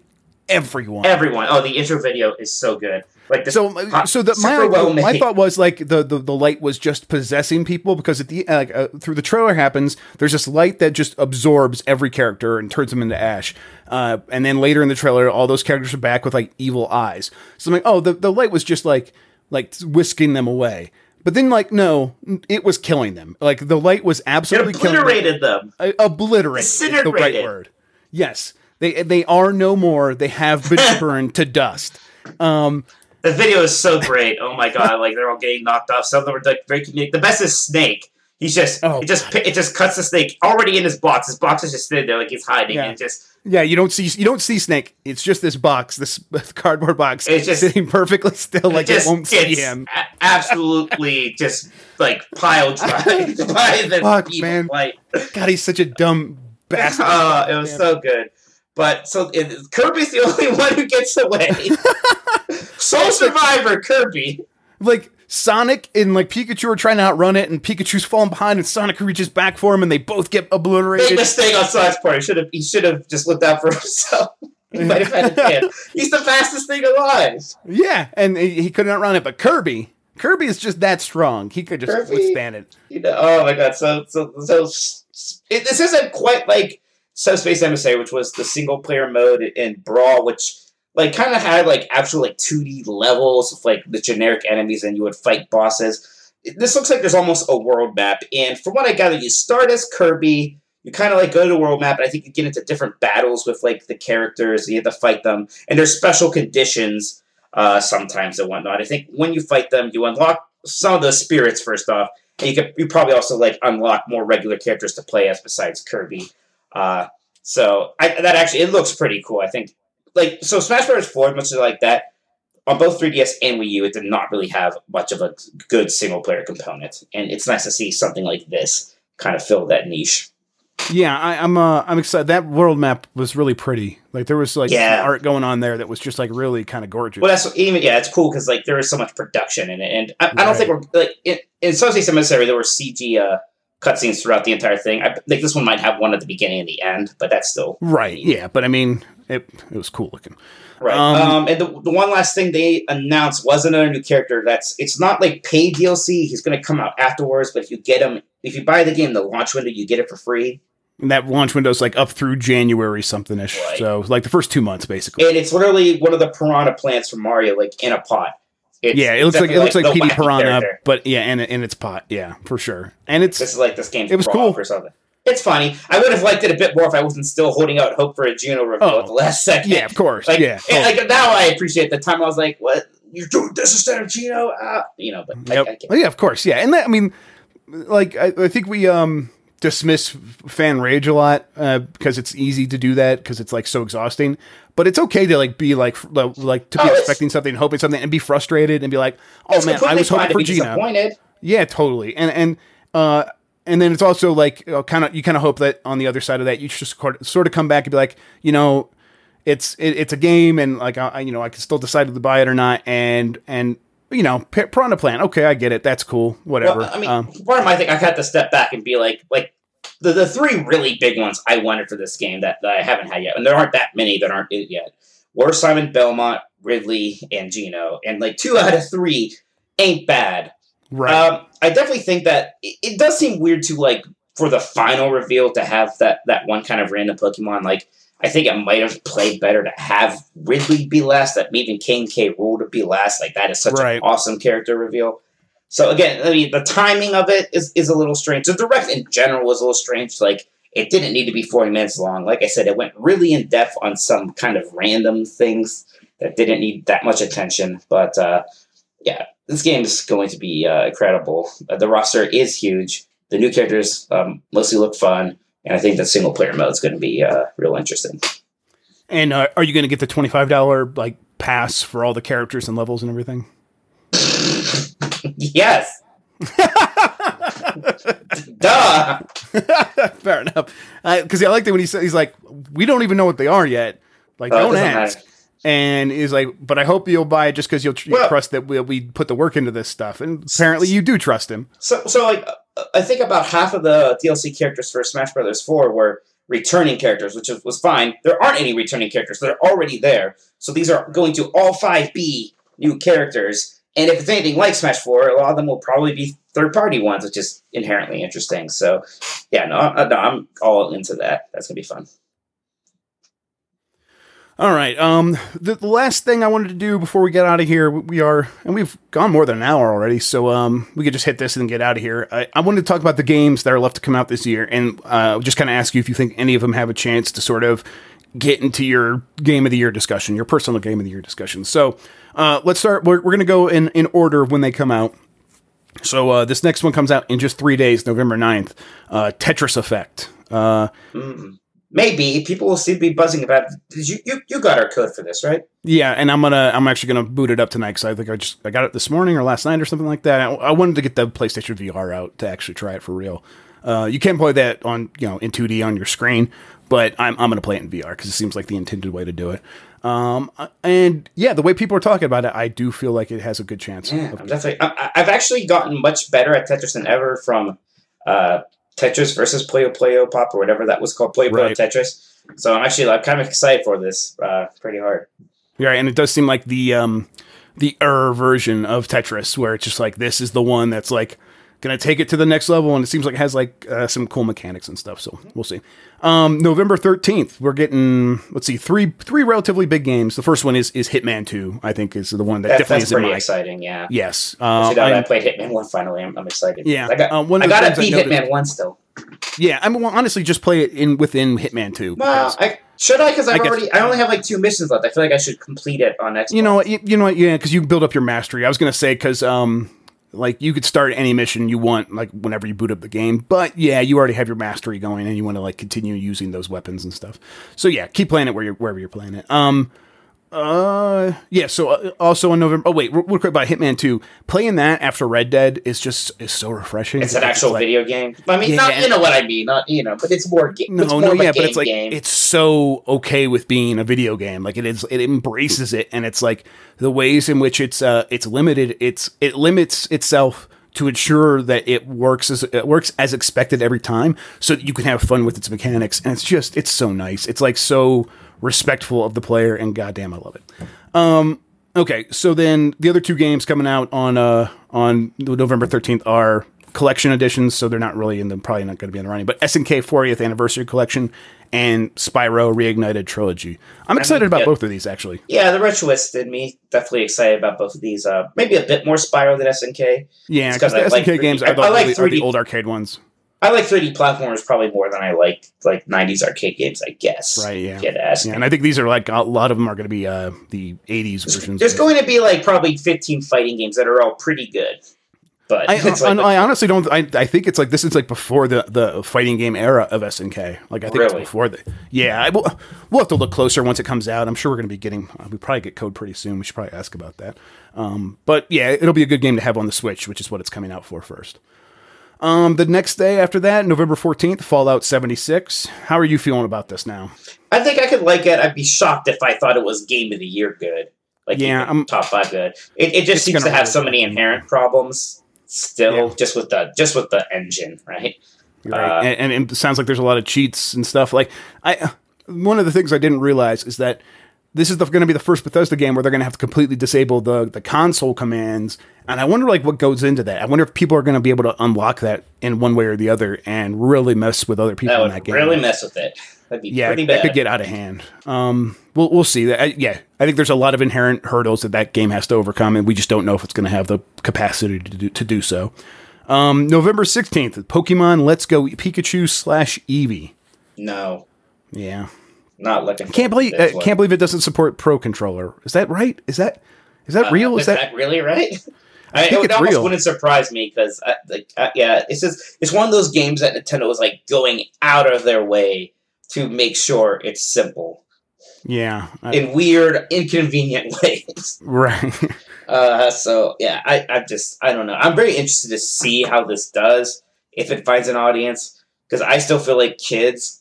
[SPEAKER 1] everyone.
[SPEAKER 2] everyone. Oh, the intro video is so good. Like this.
[SPEAKER 1] so, uh,
[SPEAKER 2] hot-
[SPEAKER 1] so the, my
[SPEAKER 2] well
[SPEAKER 1] my thought was like the, the the light was just possessing people because at the uh, like uh, through the trailer happens there's this light that just absorbs every character and turns them into ash, uh, and then later in the trailer all those characters are back with like evil eyes. So I'm like, oh, the the light was just like like whisking them away. But then, like, no, it was killing them. Like the light was
[SPEAKER 2] It
[SPEAKER 1] absolutely killing them.
[SPEAKER 2] obliterated them.
[SPEAKER 1] Uh, obliterate is the right word. Yes, they they are no more. They have been burned to dust. Um,
[SPEAKER 2] The video is so great. Oh my god! Like they're all getting knocked off. Some of them are like comedic. The best is Snake. He's just
[SPEAKER 1] Oh,
[SPEAKER 2] it just it just cuts the snake already in his box. His box is just sitting there like he's hiding
[SPEAKER 1] Yeah.
[SPEAKER 2] and just
[SPEAKER 1] yeah, you don't see you don't see Snake. It's just this box, this cardboard box,
[SPEAKER 2] It's just-
[SPEAKER 1] sitting perfectly still, like it
[SPEAKER 2] just
[SPEAKER 1] won't see him.
[SPEAKER 2] a- absolutely just like pile drive by the
[SPEAKER 1] Fuck, man.
[SPEAKER 2] light.
[SPEAKER 1] God, he's such a dumb bastard.
[SPEAKER 2] Oh, it was so good. But so it, Kirby's the only one who gets away. Sole survivor, Kirby.
[SPEAKER 1] like Sonic and like Pikachu are trying to outrun it, and Pikachu's falling behind, and Sonic reaches back for him, and they both get
[SPEAKER 2] Big
[SPEAKER 1] obliterated.
[SPEAKER 2] mistake on Sonic's part. He should have. He should have just looked out for himself. He might have had a chance. He's the fastest thing alive.
[SPEAKER 1] Yeah, and he, he couldn't outrun it, but Kirby, Kirby is just that strong. He could just
[SPEAKER 2] Kirby-
[SPEAKER 1] withstand it.
[SPEAKER 2] You know. Oh my god. So so so. It, this isn't quite like Subspace Emissary, which was the single player mode in Brawl, which like kind of had like actual like 2D levels of like the generic enemies, and you would fight bosses. This looks like there's almost a world map, and from what I gather, you start as Kirby. You kind of like go to the world map, and I think you get into different battles with like the characters. You have to fight them, and there's special conditions uh, sometimes and whatnot. I think when you fight them, you unlock some of those spirits first off, and you could you probably also like unlock more regular characters to play as besides Kirby. Uh, so I, that actually it looks pretty cool. I think like so Smash Bros. Four, much like that on both 3DS and Wii U, it did not really have much of a good single player component, and it's nice to see something like this kind of fill that niche.
[SPEAKER 1] Yeah, I, I'm uh, I'm excited. That world map was really pretty. Like there was like
[SPEAKER 2] Yeah.
[SPEAKER 1] art going on there that was just like really kind of gorgeous.
[SPEAKER 2] Well, that's even yeah, it's cool because like there is so much production in it, and I, I don't think we're like in, in Subspace Emissary there were CG uh, cutscenes throughout the entire thing. I think this one might have one at the beginning and the end, but that's still
[SPEAKER 1] right? Yeah, but I mean, it it was cool looking.
[SPEAKER 2] right.
[SPEAKER 1] Um,
[SPEAKER 2] Um, and the, the one last thing they announced was another new character. That's it's not like paid DLC. He's going to come out afterwards, but if you get him, if you buy the game, the launch window, you get it for free.
[SPEAKER 1] And that launch window is like up through January something ish.
[SPEAKER 2] Right.
[SPEAKER 1] So like the first two months basically.
[SPEAKER 2] And it's literally one of the piranha plants from Mario, like in a pot. It's
[SPEAKER 1] yeah, it looks like it looks like
[SPEAKER 2] definitely Petey
[SPEAKER 1] Piranha,
[SPEAKER 2] character.
[SPEAKER 1] but yeah, and in its pot, yeah, for sure. And it's
[SPEAKER 2] This is like this game's
[SPEAKER 1] It was cool.
[SPEAKER 2] or something. It's funny. I would have liked it a bit more if I wasn't still holding out hope for a Geno reveal
[SPEAKER 1] Oh.
[SPEAKER 2] at the last second.
[SPEAKER 1] yeah, of course,
[SPEAKER 2] Like,
[SPEAKER 1] yeah.
[SPEAKER 2] and,
[SPEAKER 1] Oh,
[SPEAKER 2] like now I appreciate the time I was like, "What you're doing this instead of Geno?" Ah, you know, but I-
[SPEAKER 1] Yep. Oh, yeah, of course, yeah. And that, I mean, like I, I think we um dismiss fan rage a lot uh, because it's easy to do that because it's like so exhausting. But it's okay to like be like like- like to be
[SPEAKER 2] Oh,
[SPEAKER 1] expecting something, hoping something, and be frustrated and be like, "Oh man, I was hoping for
[SPEAKER 2] Geno."
[SPEAKER 1] Yeah, totally. And and uh and then it's also like kind of you kind of hope that on the other side of that you just sort of come back and be like, you know, it's it, it's a game and like I you know I can still decide to buy it or not and and you know P- Piranha Plant. Okay, I get it. That's cool. Whatever.
[SPEAKER 2] Well, I mean,
[SPEAKER 1] um,
[SPEAKER 2] part of my thing, I had to step back and be like, like the the three really big ones I wanted for this game that, that I haven't had yet, and there aren't that many that aren't it yet. Were Simon Belmont, Ridley, and Geno, and like two out of three ain't bad.
[SPEAKER 1] Right.
[SPEAKER 2] Um, I definitely think that it, it does seem weird to like for the final reveal to have that that one kind of random Pokemon. Like I think it might have played better to have Ridley be last, that even King K. Rool to be last. Like that is such
[SPEAKER 1] Right.
[SPEAKER 2] an awesome character reveal. So again, I mean the timing of it is, is a little strange. The direct in general was a little strange. Like it didn't need to be 40 minutes long. Like I said, it went really in depth on some kind of random things that didn't need that much attention. But uh, yeah, this game is going to be uh, incredible. Uh, the roster is huge. The new characters um, mostly look fun, and I think the single player mode is going to be uh, real interesting.
[SPEAKER 1] and uh, are you going to get the twenty five dollar like pass for all the characters and levels and everything?
[SPEAKER 2] yes. Duh.
[SPEAKER 1] Fair enough. Because I like that when he said he's like, we don't even know what they are yet. Like,
[SPEAKER 2] Oh,
[SPEAKER 1] don't ask.
[SPEAKER 2] matter.
[SPEAKER 1] And he's like, but I hope you'll buy it just because you'll tr-
[SPEAKER 2] Well-
[SPEAKER 1] trust that we, we put the work into this stuff. And apparently, you do trust him.
[SPEAKER 2] So, so like, uh, I think about half of the DLC characters for Smash Brothers Four were returning characters, which was, was fine. There aren't any returning characters; they're already there. So these are going to all five be new characters. And if it's anything like Smash Four, a lot of them will probably be third-party ones, which is inherently interesting. So, yeah, no, no, I'm all into that. That's gonna be fun.
[SPEAKER 1] All right. Um, the, the last thing I wanted to do before we get out of here, we are, and we've gone more than an hour already, so um, we could just hit this and get out of here. I, I wanted to talk about the games that are left to come out this year, and uh, just kind of ask you if you think any of them have a chance to sort of get into your game of the year discussion, your personal game of the year discussion. So uh, let's start. We're, we're going to go in in order of when they come out. So uh, this next one comes out in just three days, November 9th. Uh, Tetris Effect. Uh,
[SPEAKER 2] Mm. Maybe people will seem to be buzzing about. Did you, you you got our code for this, right?
[SPEAKER 1] Yeah, and I'm gonna I'm actually gonna boot it up tonight because I think I just I got it this morning or last night or something like that. I, I wanted to get the PlayStation VR out to actually try it for real. Uh, you can play that on you know in 2D on your screen, but I'm I'm gonna play it in VR because it seems like the intended way to do it. Um, and yeah, the way people are talking about it, I do feel like it has a good chance.
[SPEAKER 2] Yeah,
[SPEAKER 1] of-
[SPEAKER 2] definitely. I, I- I've actually gotten much better at Tetris than ever from uh, Tetris versus Puyo Puyo Pop or whatever that was called, Puyo
[SPEAKER 1] Right.
[SPEAKER 2] Tetris. So I'm actually like kind of excited for this. Uh, pretty hard.
[SPEAKER 1] Yeah, and it does seem like the um the er version of Tetris, where it's just like this is the one that's like gonna take it to the next level, and it seems like it has like uh, some cool mechanics and stuff. So we'll see. Um, November thirteenth, we're getting let's see three three relatively big games. The first one is is Hitman Two. I think is the one that
[SPEAKER 2] That,
[SPEAKER 1] definitely is in
[SPEAKER 2] pretty
[SPEAKER 1] my
[SPEAKER 2] exciting. Yeah.
[SPEAKER 1] yes. Uh,
[SPEAKER 2] now that I
[SPEAKER 1] I'm-
[SPEAKER 2] played Hitman One finally. I'm, I'm excited.
[SPEAKER 1] Yeah,
[SPEAKER 2] I got.
[SPEAKER 1] uh, one of the
[SPEAKER 2] gotta
[SPEAKER 1] I
[SPEAKER 2] beat Hitman One still.
[SPEAKER 1] yeah. I mean, well, honestly, just play it in within Hitman Two.
[SPEAKER 2] Well, I should I because I've
[SPEAKER 1] I guess-
[SPEAKER 2] already. I only have like two missions left. I feel like I should complete it on Xbox.
[SPEAKER 1] You know what? You, you know what? Yeah, because you build up your mastery. I was gonna say because um, like you could start any mission you want like whenever you boot up the game. But yeah, you already have your mastery going, and you want to like continue using those weapons and stuff. So yeah, keep playing it where you're wherever you're playing it. Um. Uh yeah. So uh, also in November. Oh wait, real quick about Hitman Two. Playing that after Red Dead is just is so refreshing.
[SPEAKER 2] It's an actual
[SPEAKER 1] like-
[SPEAKER 2] video game. I mean,
[SPEAKER 1] Yeah.
[SPEAKER 2] not you know what I mean. Not you know, but it's more. Ga-
[SPEAKER 1] No,
[SPEAKER 2] it's more
[SPEAKER 1] no, yeah, but it's like
[SPEAKER 2] game.
[SPEAKER 1] it's so okay with being a video game. Like it is, it embraces it, and it's like the ways in which it's uh it's limited. It's it limits itself to ensure that it works as it works as expected every time, so that you can have fun with its mechanics. And it's just it's so nice. It's like so respectful of the player, and goddamn, I love it. Um, okay, so then the other two games coming out on uh on November thirteenth are collection editions, so they're not really in the probably not going to be in the running. But SNK 40th Anniversary Collection and Spyro Reignited Trilogy. I'm excited about
[SPEAKER 2] yeah.
[SPEAKER 1] both of these actually.
[SPEAKER 2] yeah, the retroist did me definitely excited about both of these. Uh, maybe a bit more Spyro than SNK.
[SPEAKER 1] Yeah,
[SPEAKER 2] because
[SPEAKER 1] because
[SPEAKER 2] 'cause
[SPEAKER 1] the
[SPEAKER 2] I like
[SPEAKER 1] SNK
[SPEAKER 2] 3D
[SPEAKER 1] games
[SPEAKER 2] I-
[SPEAKER 1] are the,
[SPEAKER 2] I like
[SPEAKER 1] are the old arcade ones.
[SPEAKER 2] I like 3D platformers probably more than I like like 90s arcade games. I guess.
[SPEAKER 1] Right, yeah.
[SPEAKER 2] If you had to ask
[SPEAKER 1] Yeah, and I think these are like a lot of them are going to be uh, the 80s versions.
[SPEAKER 2] There's going to be like probably 15 fighting games that are all pretty good. But
[SPEAKER 1] I,
[SPEAKER 2] it's
[SPEAKER 1] I,
[SPEAKER 2] like,
[SPEAKER 1] I honestly don't. I, I think it's like this is like before the, the fighting game era of SNK. Like I think it's
[SPEAKER 2] Really?
[SPEAKER 1] before the. Yeah, I will, we'll have to look closer once it comes out. I'm sure we're going to be getting. Uh, we probably get code pretty soon. We should probably ask about that. Um, but yeah, it'll be a good game to have on the Switch, which is what it's coming out for first. Um, the next day after that, November 14th, Fallout 76. How are you feeling about this now?
[SPEAKER 2] I think I could like it. I'd be shocked if I thought it was game of the year good. Like
[SPEAKER 1] Yeah, I'm-
[SPEAKER 2] top five good. It, it just seems
[SPEAKER 1] gonna
[SPEAKER 2] have so many inherent problems still,
[SPEAKER 1] Yeah.
[SPEAKER 2] just with the just with the engine, right?
[SPEAKER 1] Right.
[SPEAKER 2] Uh,
[SPEAKER 1] and, and it sounds like there's a lot of cheats and stuff. Like I, one of the things I didn't realize is that this is going to be the first Bethesda game where they're going to have to completely disable the the console commands, and I wonder like what goes into that. I wonder if people are going to be able to unlock that in one way or the other and really mess with other people
[SPEAKER 2] That
[SPEAKER 1] in that game.
[SPEAKER 2] really mess with it. That'd be
[SPEAKER 1] yeah, that could get out of hand. Um, we'll we'll see. That I, yeah, I think there's a lot of inherent hurdles that that game has to overcome, and we just don't know if it's going to have the capacity to do, to do so. Um, November sixteenth, Pokemon Let's Go Pikachu slash Eevee.
[SPEAKER 2] no,
[SPEAKER 1] Yeah,
[SPEAKER 2] not looking.
[SPEAKER 1] can't believe uh, can't believe it doesn't support Pro Controller. Is that right? Is that is that
[SPEAKER 2] Uh,
[SPEAKER 1] real? Is that
[SPEAKER 2] really right? I,
[SPEAKER 1] think
[SPEAKER 2] it almost
[SPEAKER 1] real.
[SPEAKER 2] wouldn't surprise me because, uh, like, uh, yeah, it's just it's one of those games that Nintendo was like going out of their way to make sure it's simple
[SPEAKER 1] yeah I-
[SPEAKER 2] in weird, inconvenient ways.
[SPEAKER 1] right?
[SPEAKER 2] Uh, so yeah, I, I just I don't know. I'm very interested to see how this does if it finds an audience because I still feel like kids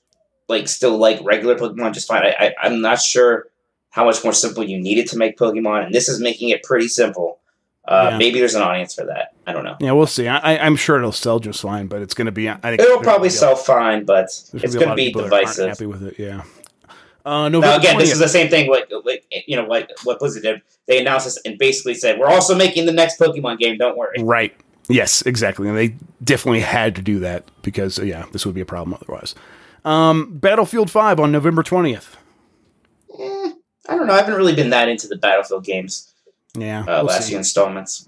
[SPEAKER 2] like still like regular Pokemon just fine. I, I I'm not sure how much more simple you need it to make Pokemon, and this is making it pretty simple. Uh,
[SPEAKER 1] Yeah.
[SPEAKER 2] Maybe there's an audience for that. I don't know.
[SPEAKER 1] yeah, we'll see. I, I'm sure it'll sell just fine, but it's going to be. I think
[SPEAKER 2] It'll probably sell fine, but it's going to be
[SPEAKER 1] people that aren't
[SPEAKER 2] divisive.
[SPEAKER 1] Happy with it, yeah. Uh, November
[SPEAKER 2] Now again, this is the same thing. What, like you know, what what Blizzard did? They announced this and basically said, "We're also making the next Pokemon game. Don't worry."
[SPEAKER 1] Right. Yes, exactly. And they definitely had to do that because, uh, yeah, this would be a problem otherwise. Um, Battlefield 5 on November 20th.
[SPEAKER 2] Eh, I don't know. I haven't really been that into the Battlefield games.
[SPEAKER 1] Yeah,
[SPEAKER 2] Uh,
[SPEAKER 1] we'll
[SPEAKER 2] last
[SPEAKER 1] see.
[SPEAKER 2] few installments.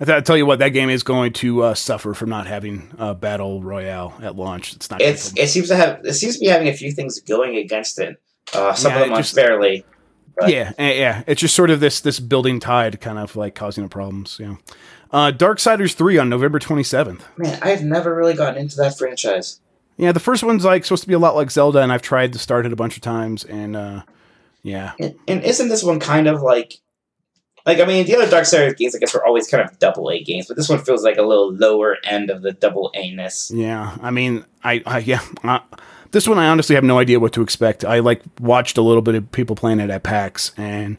[SPEAKER 1] I, th- I tell you what, that game is going to uh, suffer from not having a battle royale at launch. It's not.
[SPEAKER 2] It's it seems to have it seems to be having a few things going against it. Uh, some
[SPEAKER 1] Yeah,
[SPEAKER 2] of them
[SPEAKER 1] just-
[SPEAKER 2] unfairly. but-
[SPEAKER 1] yeah, eh, yeah. It's just sort of this this building tide, kind of like causing the problems. Yeah. Uh, Darksiders three on November twenty seventh.
[SPEAKER 2] Man, I've never really gotten into that franchise.
[SPEAKER 1] Yeah, the first one's like supposed to be a lot like Zelda, and I've tried to start it a bunch of times, and uh, yeah,
[SPEAKER 2] And, and isn't this one kind of like, like I mean, the other Darksiders games, I guess, were always kind of double A games, but this one feels like a little lower end of the double A ness.
[SPEAKER 1] yeah. I mean, I, I yeah. Uh, this one, I honestly have no idea what to expect. I like watched a little bit of people playing it at PAX, and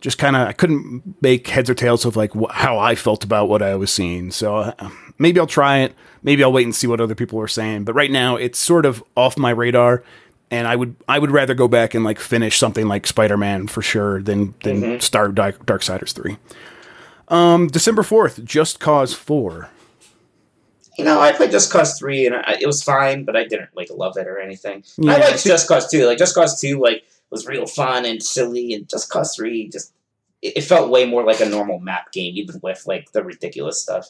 [SPEAKER 1] just kind of I couldn't make heads or tails of like wh- how I felt about what I was seeing. So uh, maybe I'll try it. Maybe I'll wait and see what other people are saying. But right now, it's sort of off my radar. And I would I would rather go back and like finish something like Spider Man for sure than than start Dark Darksiders three. Um, December fourth, Just Cause four.
[SPEAKER 2] You know, I played Just Cause Three, and I, it was fine, but I didn't like love it or anything.
[SPEAKER 1] Yeah,
[SPEAKER 2] I
[SPEAKER 1] I
[SPEAKER 2] liked Just Cause Two. Like Just Cause Two, like was real fun and silly, and Just Cause Three just it, it felt way more like a normal map game, even with like the ridiculous stuff.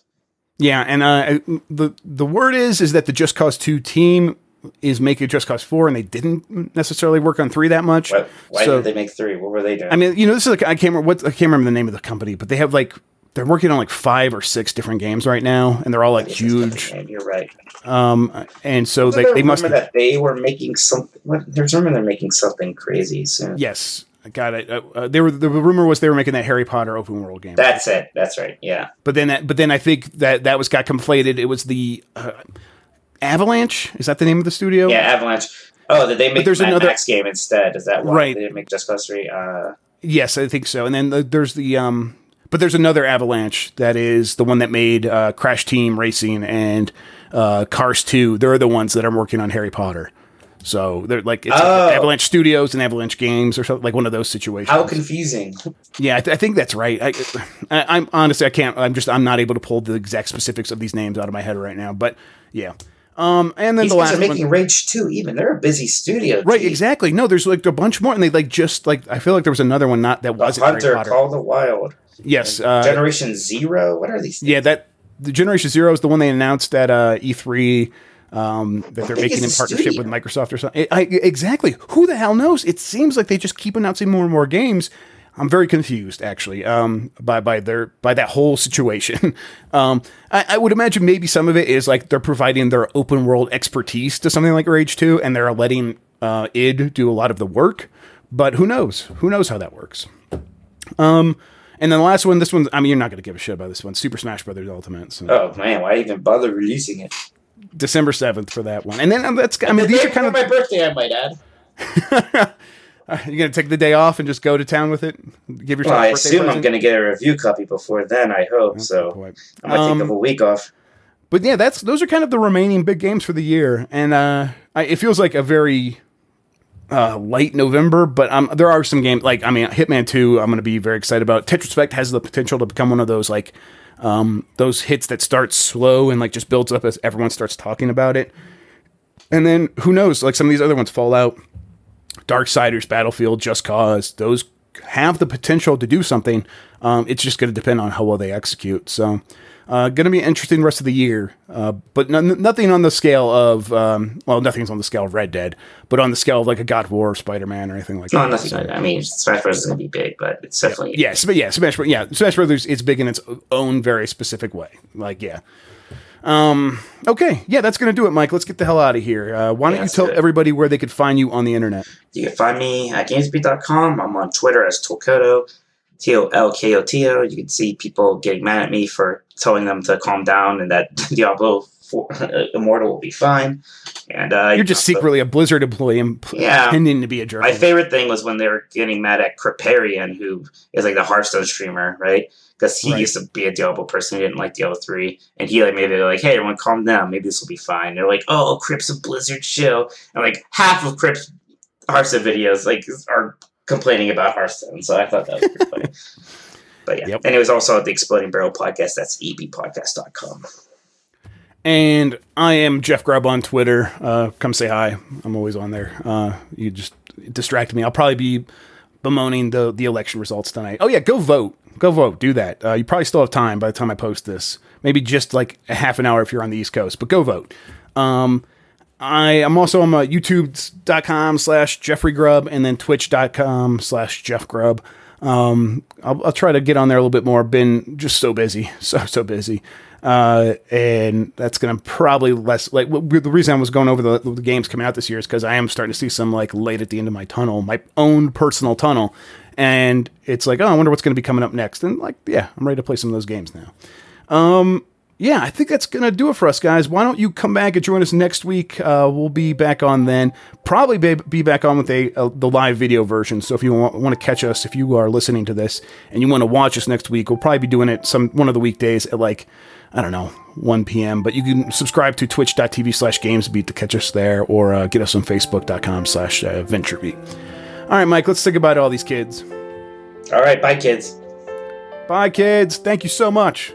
[SPEAKER 1] Yeah, and uh, the the word is is that the Just Cause two team is making Just Cause four, and they didn't necessarily work on three that much.
[SPEAKER 2] Why, why
[SPEAKER 1] So-
[SPEAKER 2] did they make three? What were they doing?
[SPEAKER 1] I mean, you know, this is like I can't remember what I can't remember the name of the company, but they have like they're working on like five or six different games right now, and they're all like
[SPEAKER 2] This is not the
[SPEAKER 1] huge.
[SPEAKER 2] game, You're right.
[SPEAKER 1] Um, and so they, they must.
[SPEAKER 2] that they were making something. What, there's rumor they're making something crazy soon.
[SPEAKER 1] Yes, I got it. Uh, uh, they were the rumor was they were making that Harry Potter open world game.
[SPEAKER 2] That's it. That's right. Yeah.
[SPEAKER 1] but then that, but then I think that that was got conflated. It was the uh, Avalanche. Is that the name of the studio?
[SPEAKER 2] Yeah. Avalanche. Oh, did they make
[SPEAKER 1] there's
[SPEAKER 2] Mad
[SPEAKER 1] another-
[SPEAKER 2] Max game instead? Is that why
[SPEAKER 1] Right.
[SPEAKER 2] they didn't make Just Cause Three? Uh,
[SPEAKER 1] Yes, I think so. And then the, there's the um, but there's another Avalanche that is the one that made uh, Crash Team Racing and uh, Cars Two. They're the ones that are working on Harry Potter. So they're like it's
[SPEAKER 2] Oh.
[SPEAKER 1] Avalanche Studios and Avalanche Games or something like one of those situations.
[SPEAKER 2] how confusing.
[SPEAKER 1] yeah, I, th- I think that's right. I, I'm honestly I can't. I'm just I'm not able to pull the exact specifics of these names out of my head right now. But yeah. Um, and then
[SPEAKER 2] These
[SPEAKER 1] the
[SPEAKER 2] guys
[SPEAKER 1] last
[SPEAKER 2] are
[SPEAKER 1] one,
[SPEAKER 2] making Rage 2 even. They're a busy studio.
[SPEAKER 1] right?
[SPEAKER 2] Gee.
[SPEAKER 1] Exactly. No, there's like a bunch more, and they like just like I feel like there was another one not that
[SPEAKER 2] The
[SPEAKER 1] wasn't Harry Potter.
[SPEAKER 2] Call the Wild.
[SPEAKER 1] Yes, uh,
[SPEAKER 2] Generation Zero? What are these things?
[SPEAKER 1] Yeah, that the Generation Zero is the one they announced at uh, E3 um, that they're making in partnership
[SPEAKER 2] studio?
[SPEAKER 1] with Microsoft or something. I, exactly. Who the hell knows? It seems like they just keep announcing more and more games. I'm very confused, actually, um, by by their by that whole situation. um, I, I would imagine maybe some of it is like they're providing their open world expertise to something like Rage Two, and they're letting uh, id do a lot of the work. But who knows? Who knows how that works? Um, and then the last one, this one, I mean, you're not going to give a shit about this one. Super Smash Brothers Ultimate. So.
[SPEAKER 2] Oh, man. Why even bother releasing it?
[SPEAKER 1] December seventh for that one, and then um, that's I mean
[SPEAKER 2] The
[SPEAKER 1] these are kind of
[SPEAKER 2] my birthday, I might add.
[SPEAKER 1] you're gonna take the day off and just go to town with it, give yourself.
[SPEAKER 2] Well,
[SPEAKER 1] a
[SPEAKER 2] I
[SPEAKER 1] birthday
[SPEAKER 2] assume I'm going to get a review copy before then, I hope.
[SPEAKER 1] That's
[SPEAKER 2] so
[SPEAKER 1] good point.
[SPEAKER 2] I might
[SPEAKER 1] Um,
[SPEAKER 2] take a week off.
[SPEAKER 1] But yeah, that's those are kind of the remaining big games for the year, and uh, I, it feels like a very uh, late November. But um, there are some games like I mean, Hitman Two. I'm going to be very excited about. Tetris Effect has the potential to become one of those like um, those hits that start slow and like just builds up as everyone starts talking about it. And then who knows? Like some of these other ones, Fallout, Darksiders, Battlefield, Just Cause, those have the potential to do something. Um, it's just going to depend on how well they execute. So, uh, going to be an interesting rest of the year. Uh, but n- nothing on the scale of, um, well, nothing's on the scale of Red Dead, but on the scale of like a God of War, Spider Man, or anything like
[SPEAKER 2] No,
[SPEAKER 1] that.
[SPEAKER 2] I mean, Smash Bros. is going to be big, but it's definitely.
[SPEAKER 1] Yes, but yeah, Smash, Bros- yeah, Smash Brothers is big in its own very specific way. Like, yeah. Um. Okay. Yeah, that's gonna do it, Mike. Let's get the hell out of here. Uh, why don't
[SPEAKER 2] Yeah,
[SPEAKER 1] you tell
[SPEAKER 2] good.
[SPEAKER 1] everybody where they could find you on the internet?
[SPEAKER 2] You can find me at gamesbeat.com. I'm on Twitter as Tolkoto, T O L K O T O. You can see people getting mad at me for telling them to calm down and that Diablo 4, Immortal will be fine. And uh,
[SPEAKER 1] You're just
[SPEAKER 2] also-
[SPEAKER 1] secretly a Blizzard employee and p-
[SPEAKER 2] Yeah.
[SPEAKER 1] pretending to be a jerk.
[SPEAKER 2] My favorite thing was when they were getting mad at Kripparrian, who is like the Hearthstone streamer, right? Because he
[SPEAKER 1] Right.
[SPEAKER 2] used to be a Diablo person, he didn't like Diablo 3. And he like made it like, hey, everyone calm down, maybe this will be fine. They're like, oh, Kripp's a Blizzard show. And like half of Kripp's Hearthstone videos like are complaining about Hearthstone. So I thought that was pretty funny. But yeah.
[SPEAKER 1] Yep.
[SPEAKER 2] And it was also at the Exploding Barrel podcast. That's ebpodcast.com.
[SPEAKER 1] And I am Jeff Grubb on Twitter. Uh, come say hi. I'm always on there. Uh, you just distract me. I'll probably be bemoaning the the election results tonight. Oh yeah, go vote. Go vote. Do that. Uh, you probably still have time by the time I post this. Maybe just like a half an hour if you're on the East Coast, but go vote. Um, I am also on youtube.com slash Jeffrey Grubb and then twitch.com slash Jeff Grubb. Um, I'll, I'll, try to get on there a little bit more. Been just so busy, so, so busy. Uh, and that's going to probably less like w- the reason I was going over the, the games coming out this year is because I am starting to see some like light at the end of my tunnel, my own personal tunnel. And it's like, oh, I wonder what's going to be coming up next. And like, yeah, I'm ready to play some of those games now. Um, yeah, I think that's going to do it for us, guys. Why don't you come back and join us next week? Uh, we'll be back on then. Probably be, be back on with a, a, the live video version. So if you want, want, to catch us, if you are listening to this and you want to watch us next week, we'll probably be doing it some one of the weekdays at like I don't know 1 p.m. But you can subscribe to twitch.tv slash gamesbeat to catch us there, or uh, get us on facebook.com slash uh, venturebeat. All right, Mike, let's say goodbye to all these kids.
[SPEAKER 2] All right, bye, kids.
[SPEAKER 1] Bye, kids. Thank you so much.